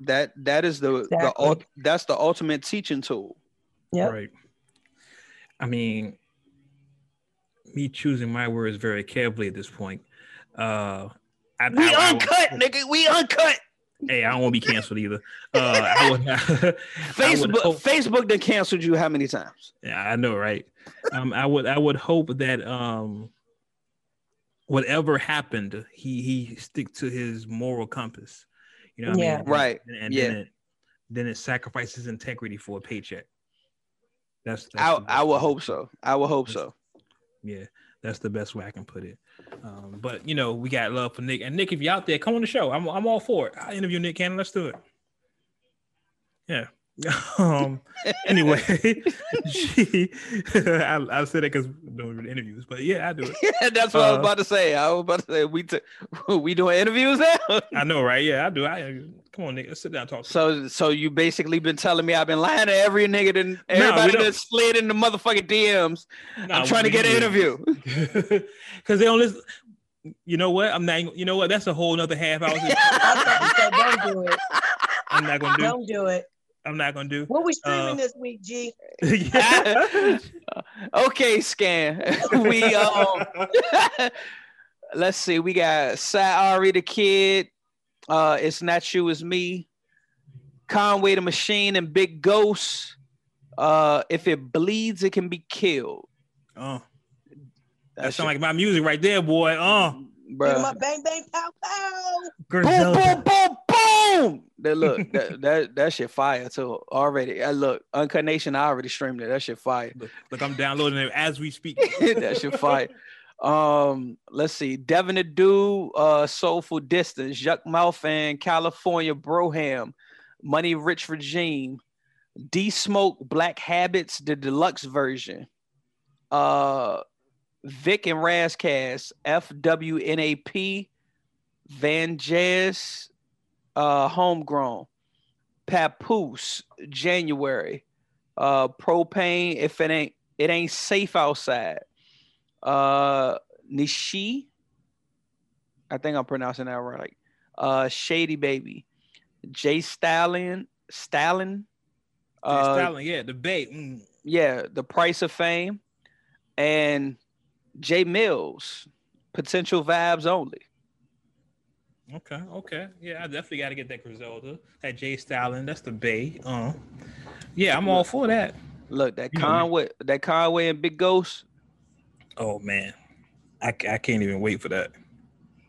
that that is the the Exactly. ult- that's the ultimate teaching tool. Yep. Right. I mean, me choosing my words very carefully at this point. Uh, I, We I- I uncut, nigga. We uncut. Hey, I don't want to be canceled either. Uh, I would, I Facebook hope- Facebook done canceled you how many times? Yeah, I know, right? Um, I would I would hope that um, whatever happened, he he stick to his moral compass. You know, Yeah. I mean? Right. And, and Yeah. then it then it sacrifices integrity for a paycheck. That's, that's I I would hope so. I would hope so. Yeah, that's the best way I can put it. Um, but you know, we got love for Nick. And Nick, if you're out there, come on the show. I'm I'm all for it. I interview Nick Cannon. Let's do it. Yeah. um. Anyway, she, I I said it because doing interviews, but yeah, I do it. Yeah, that's what I was Uh, about to say. I was about to say we t- we doing interviews now. I know, right? Yeah, I do. I come on, Nick. Let's sit down and talk. So so you basically been telling me I've been lying to every nigga that everybody don't. that slid in the motherfucking DMs. Nah, I'm trying to get an interview. because they don't listen. You know what? I'm not. You know what? That's a whole nother half hour. So don't do it. I'm not gonna do. It. Don't do it. I'm not gonna do. What we streaming Uh, this week, G? okay, scan. we um let's see, we got Sat the Kid, uh It's Not You, It's Me, Conway the Machine, and Big Ghost. Uh if it bleeds, it can be killed. Oh, that That sound like my music right there, boy. Uh, Bruh. My bang bang pow pow. Boom, Griselda. boom, boom, boom. That look, that, that that shit fire too. Already. I look, Uncut Nation, I already streamed it. That shit fire. Look, look, I'm downloading it as we speak. that shit fire. Um, let's see. Devin the Dude, uh, Soulful Distance, Yukmouth and California Broham, Money Rich Regime, D Smoke, Black Habits, the deluxe version. Uh Vic and Razcast, FWNAP, Van Jazz, uh, Homegrown, Papoose, January, uh, Propane, if it ain't it ain't safe outside. Uh Nishi, I think I'm pronouncing that right. Uh Shady Baby, Jay Stallion, Stallion, Jay uh, Stalin, yeah, the bait. Mm. yeah, The Price of Fame, and Jay Mills, Potential Vibes Only. Okay, okay, yeah, I definitely got to get that Griselda, that Jay Stalin. That's the Bay. Uh, yeah, I'm all for that. Look, that. Conway, that Conway and Big Ghost, Oh man, I, I can't even wait for that.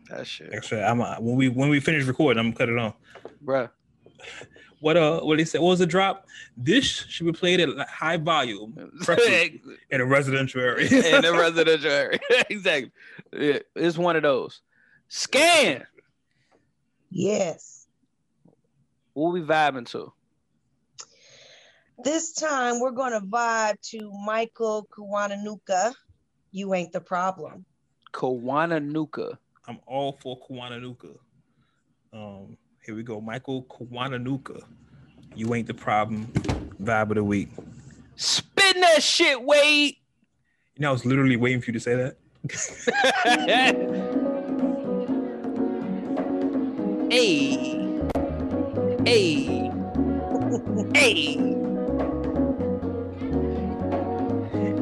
that shit, said, I'm uh, when we when we finish recording, I'm gonna cut it on. bruh. What uh, what they said? What was the drop? This should be played at like, high volume, preferably in a residential area. in a residential area. exactly. It's one of those. Scan. Yes. What we vibing to? This time we're gonna vibe to Michael Kiwanuka. You ain't the problem. Kawana Nuka. I'm all for Kwananuka. Um, here we go, Michael Kwananuka. You ain't the problem. Vibe of the week. Spin that shit, Wade. You know, I was literally waiting for you to say that. hey. Hey. hey.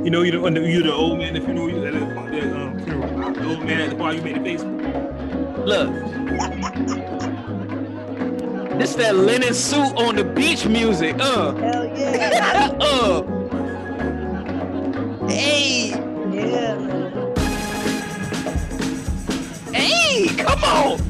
You know, you're the, you're the old man. If you know you that uh, um, the old man at the bar, you made the face. Look. This that linen suit on the beach music. Uh. Hell yeah. uh. Hey. yeah, man. Hey, come on.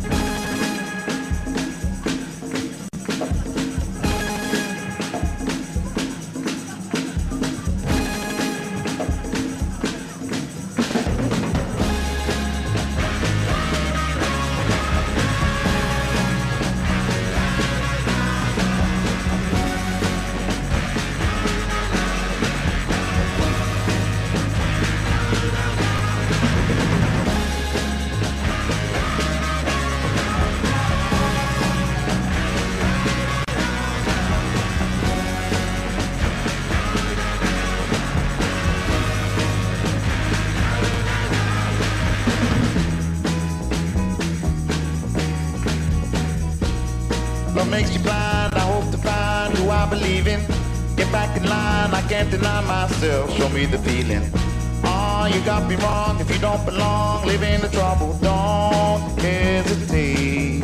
Wrong if you don't belong. Live in the trouble, don't hesitate.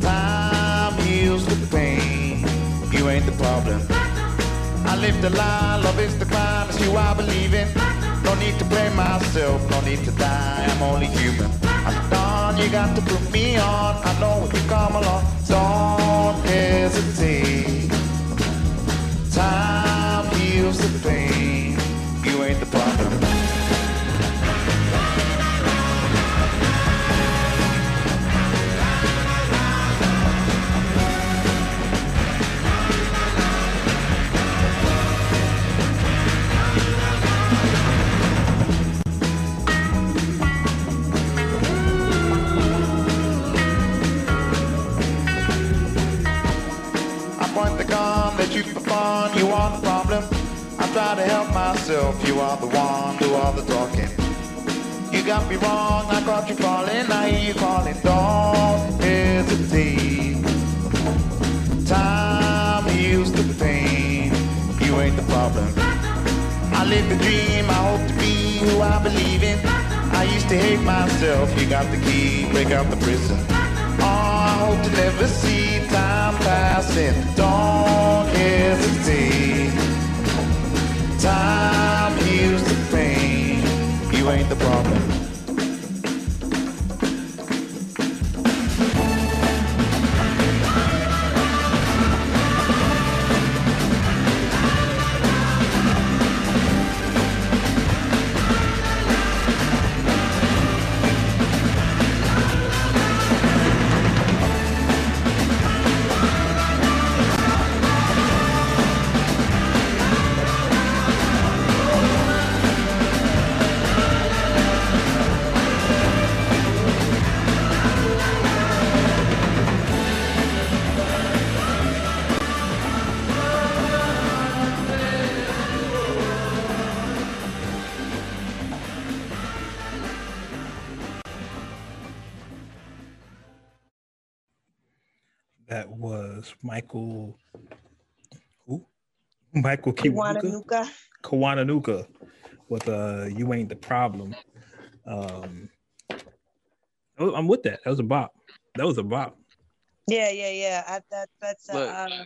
Time heals the pain. You ain't the problem. I live the lie, love is the crime, it's you I believe in. No need to blame myself, no need to die, I'm only human. I'm done, you got to put me on. I know if you come along, don't hesitate. Time heals the pain, to help myself, you are the one, do all the talking. You got me wrong, I caught you falling, I hear you calling, don't hesitate. Time heals the pain, you ain't the problem. I live the dream, I hope to be who I believe in. I used to hate myself, you got the key, break out the prison. Oh, I hope to never see time passing. Don't hesitate. Time heals the pain. You ain't the problem. Michael. Who? Michael Kiwanuka. Kiwanuka. With uh You Ain't the Problem. Um oh, I'm with that. That was a bop. That was a bop. Yeah, yeah, yeah. I, that that's uh, Look. uh,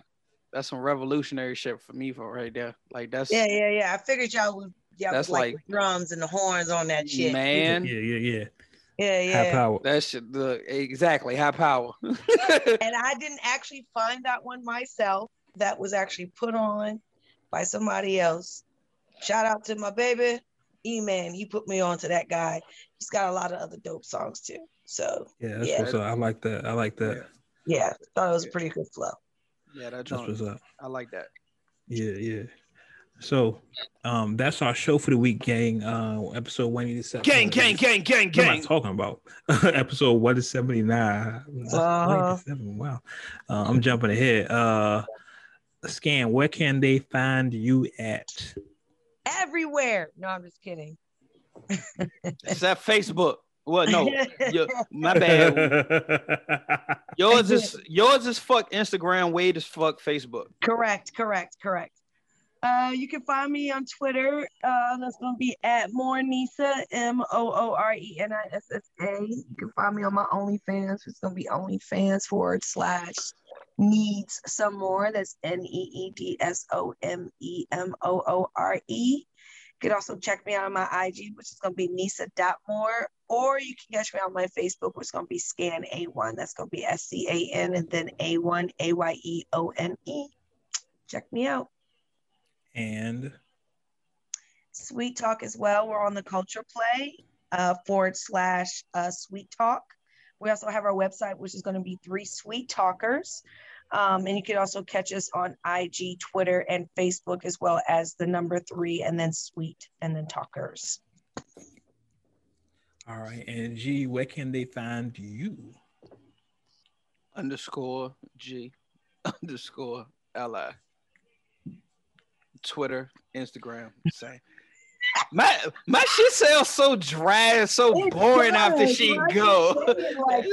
That's some revolutionary shit for me for right there. Like that's yeah, yeah, yeah. I figured y'all would y'all That's would like, like- drums and the horns on that shit. man. Yeah, yeah, yeah. Yeah, High yeah. power. That shit the exactly high power. and I didn't actually find that one myself. That was actually put on by somebody else. Shout out to my baby, E Man. He put me on to that guy. He's got a lot of other dope songs too. So Yeah, that's Yeah. what's up. I like that. I like that. yeah, thought it was a pretty good flow. yeah, that That's joint. what's up. I like that. Yeah, yeah. So um that's our show for the week, gang. Uh episode 187. Gang, gang, gang, gang, gang. What am I talking about? episode 179. Uh-huh. 187, Wow. Uh, I'm jumping ahead. Uh scan, where can they find you at? Everywhere. No, I'm just kidding. It's that Facebook. What? No, yo- my bad. Yours is yours is fuck Instagram. Wade is fuck Facebook. Correct, correct, correct. Uh, you can find me on Twitter. Uh, that's gonna be at more Nisa M O O R E N I S S A. You can find me on my OnlyFans. It's gonna be OnlyFans forward slash needs some more. That's N E E D S O M E M O O R E. You can also check me out on my IG, which is gonna be Nisa.more, or you can catch me on my Facebook, which is gonna be Scan A1. That's gonna be S C A N and then A1 A Y E O N E. Check me out. And Sweet Talk as well. We're on the Culture Play uh, forward slash uh, Sweet Talk. We also have our website, which is going to be Three Sweet Talkers. Um, and you can also catch us on IG, Twitter, and Facebook, as well as the number three and then Sweet and then Talkers. all right. And G, where can they find you? Underscore G underscore L I. Twitter, Instagram, same. My my shit sounds so dry and so It boring after she Why go. say like?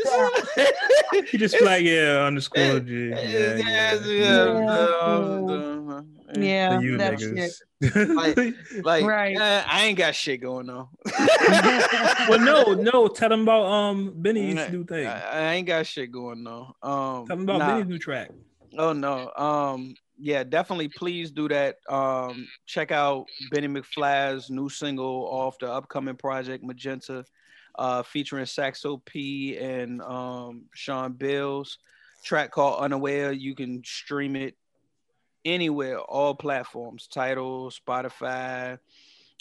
You just be like, yeah, underscore G. Yeah, Yeah, yeah. yeah, Yeah, you that shit. niggas. Like, like Right. eh, I ain't got shit going on. well, no, no. Tell them about um Benny's new thing. I, I ain't got shit going on. Um, Tell them about nah. Benny's new track. Oh no. Um yeah, definitely please do that. Um check out Benny McFly's new single off the upcoming project Magenta uh featuring Saxo P and um Sean Bills. Track called Unaware. You can stream it anywhere, all platforms, Tidal, Spotify,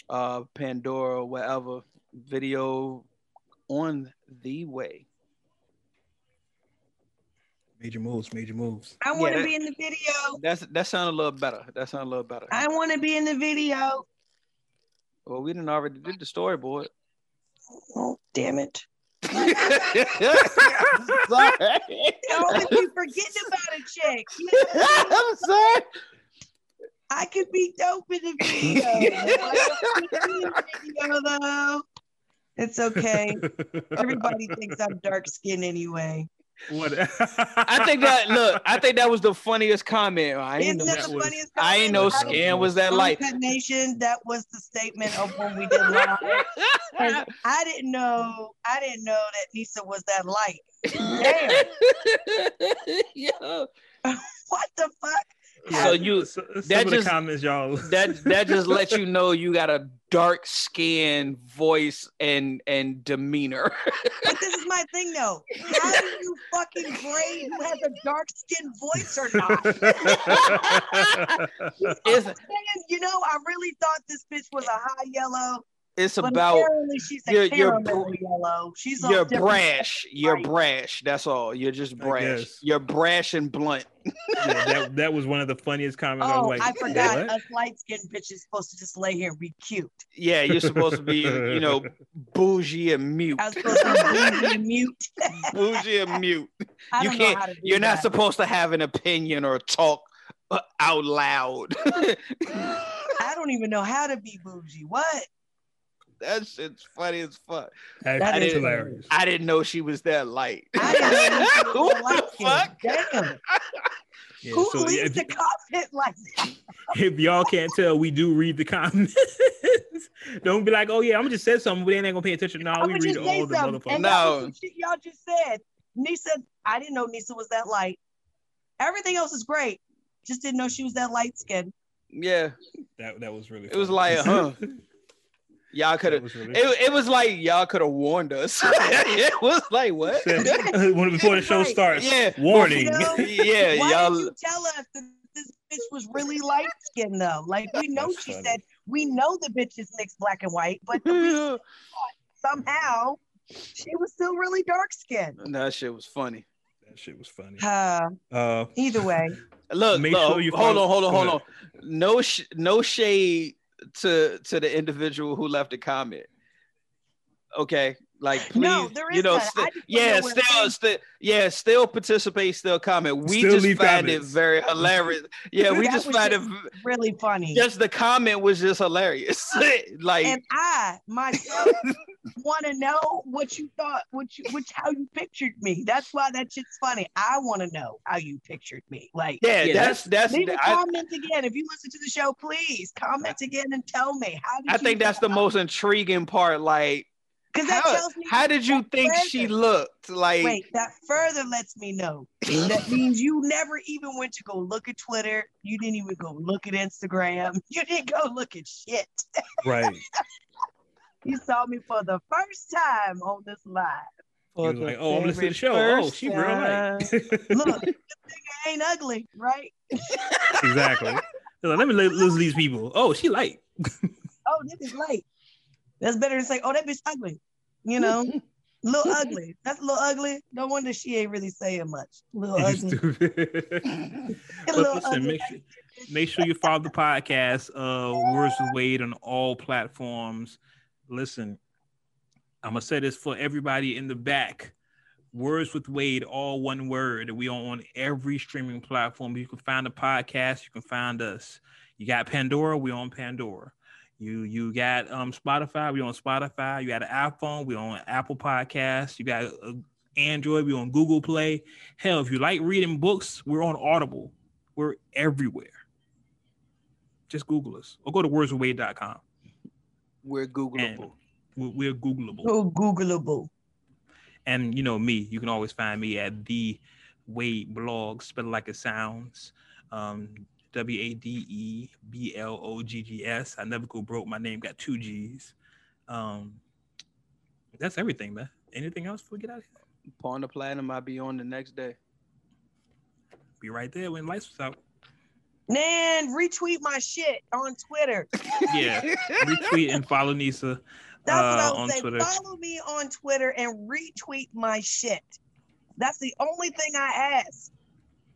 uh Pandora, wherever. Video on the way. Major moves, major moves. I want to Yeah. be in the video. That's that sounded a little better. That sounded a little better. I want to be in the video. Well, we didn't already did the storyboard. Oh, damn it. Sorry. Always be forgetting about a chick. I'm sorry. I could be dope in the video. I could be in the video though. It's okay. Everybody thinks I'm dark skinned anyway. What? I think that look, I think that was the funniest comment. I ain't know, that that was- funniest I ain't know comment? scan was that light. Uncut Nation, that was the statement of when we did live. I didn't know, I didn't know that Nisa was that light. Damn, yeah. what the fuck? So you some that of the just- comments, y'all. that that just lets you know you got a dark skin, voice, and and demeanor. But this is my thing though. How do you fucking grade who has a dark skin voice or not? It's I'm you know, I really thought this bitch was a high yellow, it's but about apparently she's a you're- you're yellow. She's a you're brash. You're Right. brash. That's all. You're just brash. You're brash and blunt. yeah, that, that was one of the funniest comments. I Oh, was like, I forgot. what? Us light skinned bitches supposed to just lay here and be cute. Yeah, you're supposed to be, you know, bougie and mute. I was supposed to be bougie and mute. bougie and mute. You can't. how to do You're not supposed to have an opinion or talk uh, out loud. I don't even know how to be bougie. What? That shit's funny as fuck. That That is is- hilarious. I didn't know she was that light. I didn't know she was what that the light-skinned. fuck? Damn. Yeah, Who so leaves if, the comment like that? if y'all can't tell, we do read the comments. Don't be like, oh yeah, I'm just said something, but they ain't gonna pay attention. No, I'm we gonna read just say all the something. motherfuckers. And that was No. y'all just said. Nisa, I didn't know Nisa was that light. Everything else is great. Just didn't know she was that light skinned. Yeah, That that was really. It was funny. like, huh? Y'all could have. really It, it was like y'all could have warned us. it was like what? when before the show Right. starts. Yeah, Warning. You know? yeah, Why y'all. did you tell us that this bitch was really light skinned though? Like we know That's she funny. said we know the bitch is mixed black and white, but we somehow she was still really dark skinned. that shit was funny. That shit was funny. Uh, Uh, either way. Look, look, sure you hold follow- on, hold on, hold on. No, sh- no shade to to the individual who left a comment. Okay, like please, No, there is you know, none. I sti- just wanna yeah, know still, it still, yeah, still participate, still comment. We Still just find comments. it very hilarious. Yeah, we just was find it. Really funny. Just the comment was just hilarious. like, and I myself want to know what you thought, what you, which how you pictured me. That's why that shit's funny. I want to know how you pictured me. Like, yeah, Yeah, that's that's. leave a I, comment again if you listen to the show. Please comment again and tell me how. Did I think that's the most intriguing part. Like, because that how, tells me how did you that think she looked? Like, Wait, that further lets me know that means you never even went to go look at Twitter. You didn't even go look at Instagram. You didn't go look at shit. right. You saw me for the first time on this live. He like, oh, I'm listening to see the show. Oh, she real light. Look, this nigga ain't ugly, right? exactly. Like, Let me lose these people. Oh, she light. Oh, this is light. That's better than say, oh, that bitch ugly. You know, little ugly. That's a little ugly. No wonder she ain't really saying much. Little ugly. But little listen, ugly. make sure, make sure you follow the podcast, uh, Words with Wade on all platforms. Listen, I'm gonna say this for everybody in the back. Words with Wade, all one word. We are on every streaming platform. You can find the podcast. You can find us. You got Pandora. We on Pandora. You you got um Spotify. We on Spotify. You got an iPhone. We on Apple Podcasts. You got uh, Android. We on Google Play. Hell, if you like reading books, we're on Audible. We're everywhere. Just Google us or go to wordswithwade.com. We're Googleable. We're, we're Googleable. So Googleable. And you know me, you can always find me at the Wade blog, spell like it sounds. Um, W A D E B L O G G S. I never go broke. My name got two G's. Um, that's everything, man. Anything else before we get out of here? Pawn the platinum, I'll be on the next day. Be right there when lights was out. Man, retweet my shit on Twitter. Yeah, retweet and follow Nisa That's what I uh, would on say. Twitter. Follow me on Twitter and retweet my shit. That's the only thing I ask.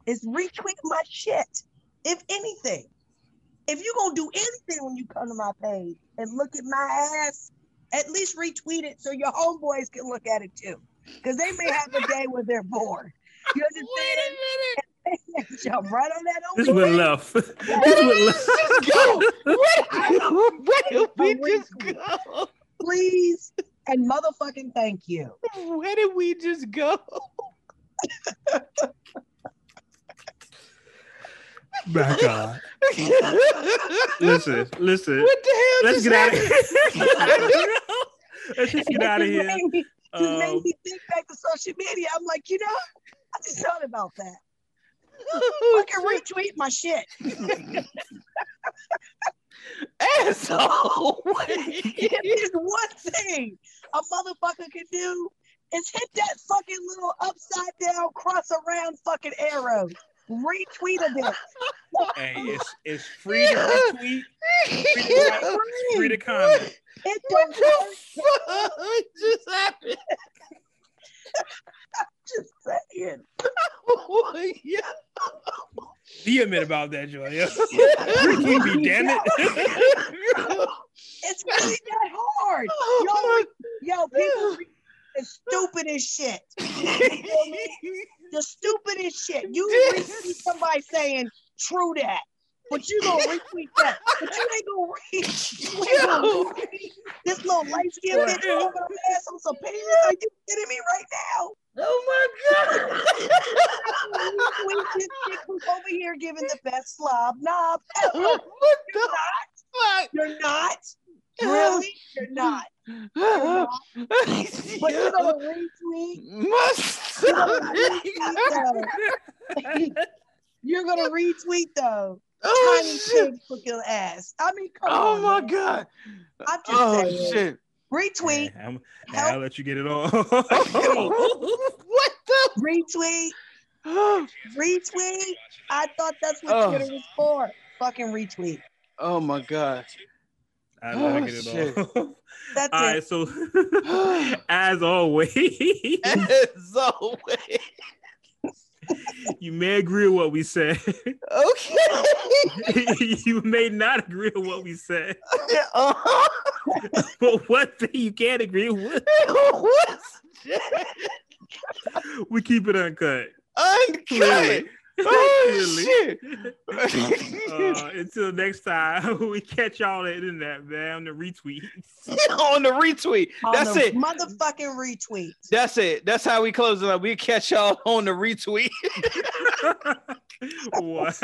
Is retweet my shit. If anything. If you're gonna do anything when you come to my page and look at my ass, at least retweet it so your homeboys can look at it too. Because they may have a day where they're bored. You understand? a minute Jump right on that This is what OnlyFans. left. this is what left. go. Where did we just go? Please and motherfucking thank you. Where did we just go? My God. Listen, listen. What the hell Let's get out of here. Let's just get out of here. just made me- just Um, made me think back to social media. I'm like, you know, I just thought about that. I can retweet my shit. Asshole. if there's one thing a motherfucker can do, is hit that fucking little upside down cross around fucking arrow. Retweet it. Hey, it's it's free to retweet, free to like, free to comment. It What the fuck just happened? Just saying. Oh, yeah. Be a minute about that, Joy. Yeah. Retweet me, damn it. It's really that hard. Oh, Yo, yo, people re- the stupidest shit. The stupidest shit. You retweet somebody saying true that. But you gonna retweet that. But you ain't gonna read. You ain't gonna retweet this little light skinned bitch over her ass on some penis. Are you kidding me right now? Oh my Retweet this chick who's over here giving the best slob knob ever. god. The You're not. You're not. Really? You're not. You're not. But you're gonna retweet. Must. You're gonna retweet though. You're gonna retweet though. Oh Tiny shit. pig your ass. I mean, come Oh on. my man. god. I'm just Oh saying. shit. Retweet, Hey, I'm, hey, I'll let you get it on. what the? retweet, Oh, retweet. I thought that's what Oh. Twitter was for. Fucking retweet. oh my god. I'll Oh, get it shit. on. That's All right, it. so as always, As always. you may agree with what we said. Okay. you may not agree with what we said. uh-huh. But one thing you can't agree with, What's we keep it uncut. uncut? Clearly. Oh shit. Uh, until next time, we catch y'all at the internet, man, on the retweet. On the retweet. On That's the it. Motherfucking retweet. That's it. That's how we close it up. We catch y'all on the retweet. what?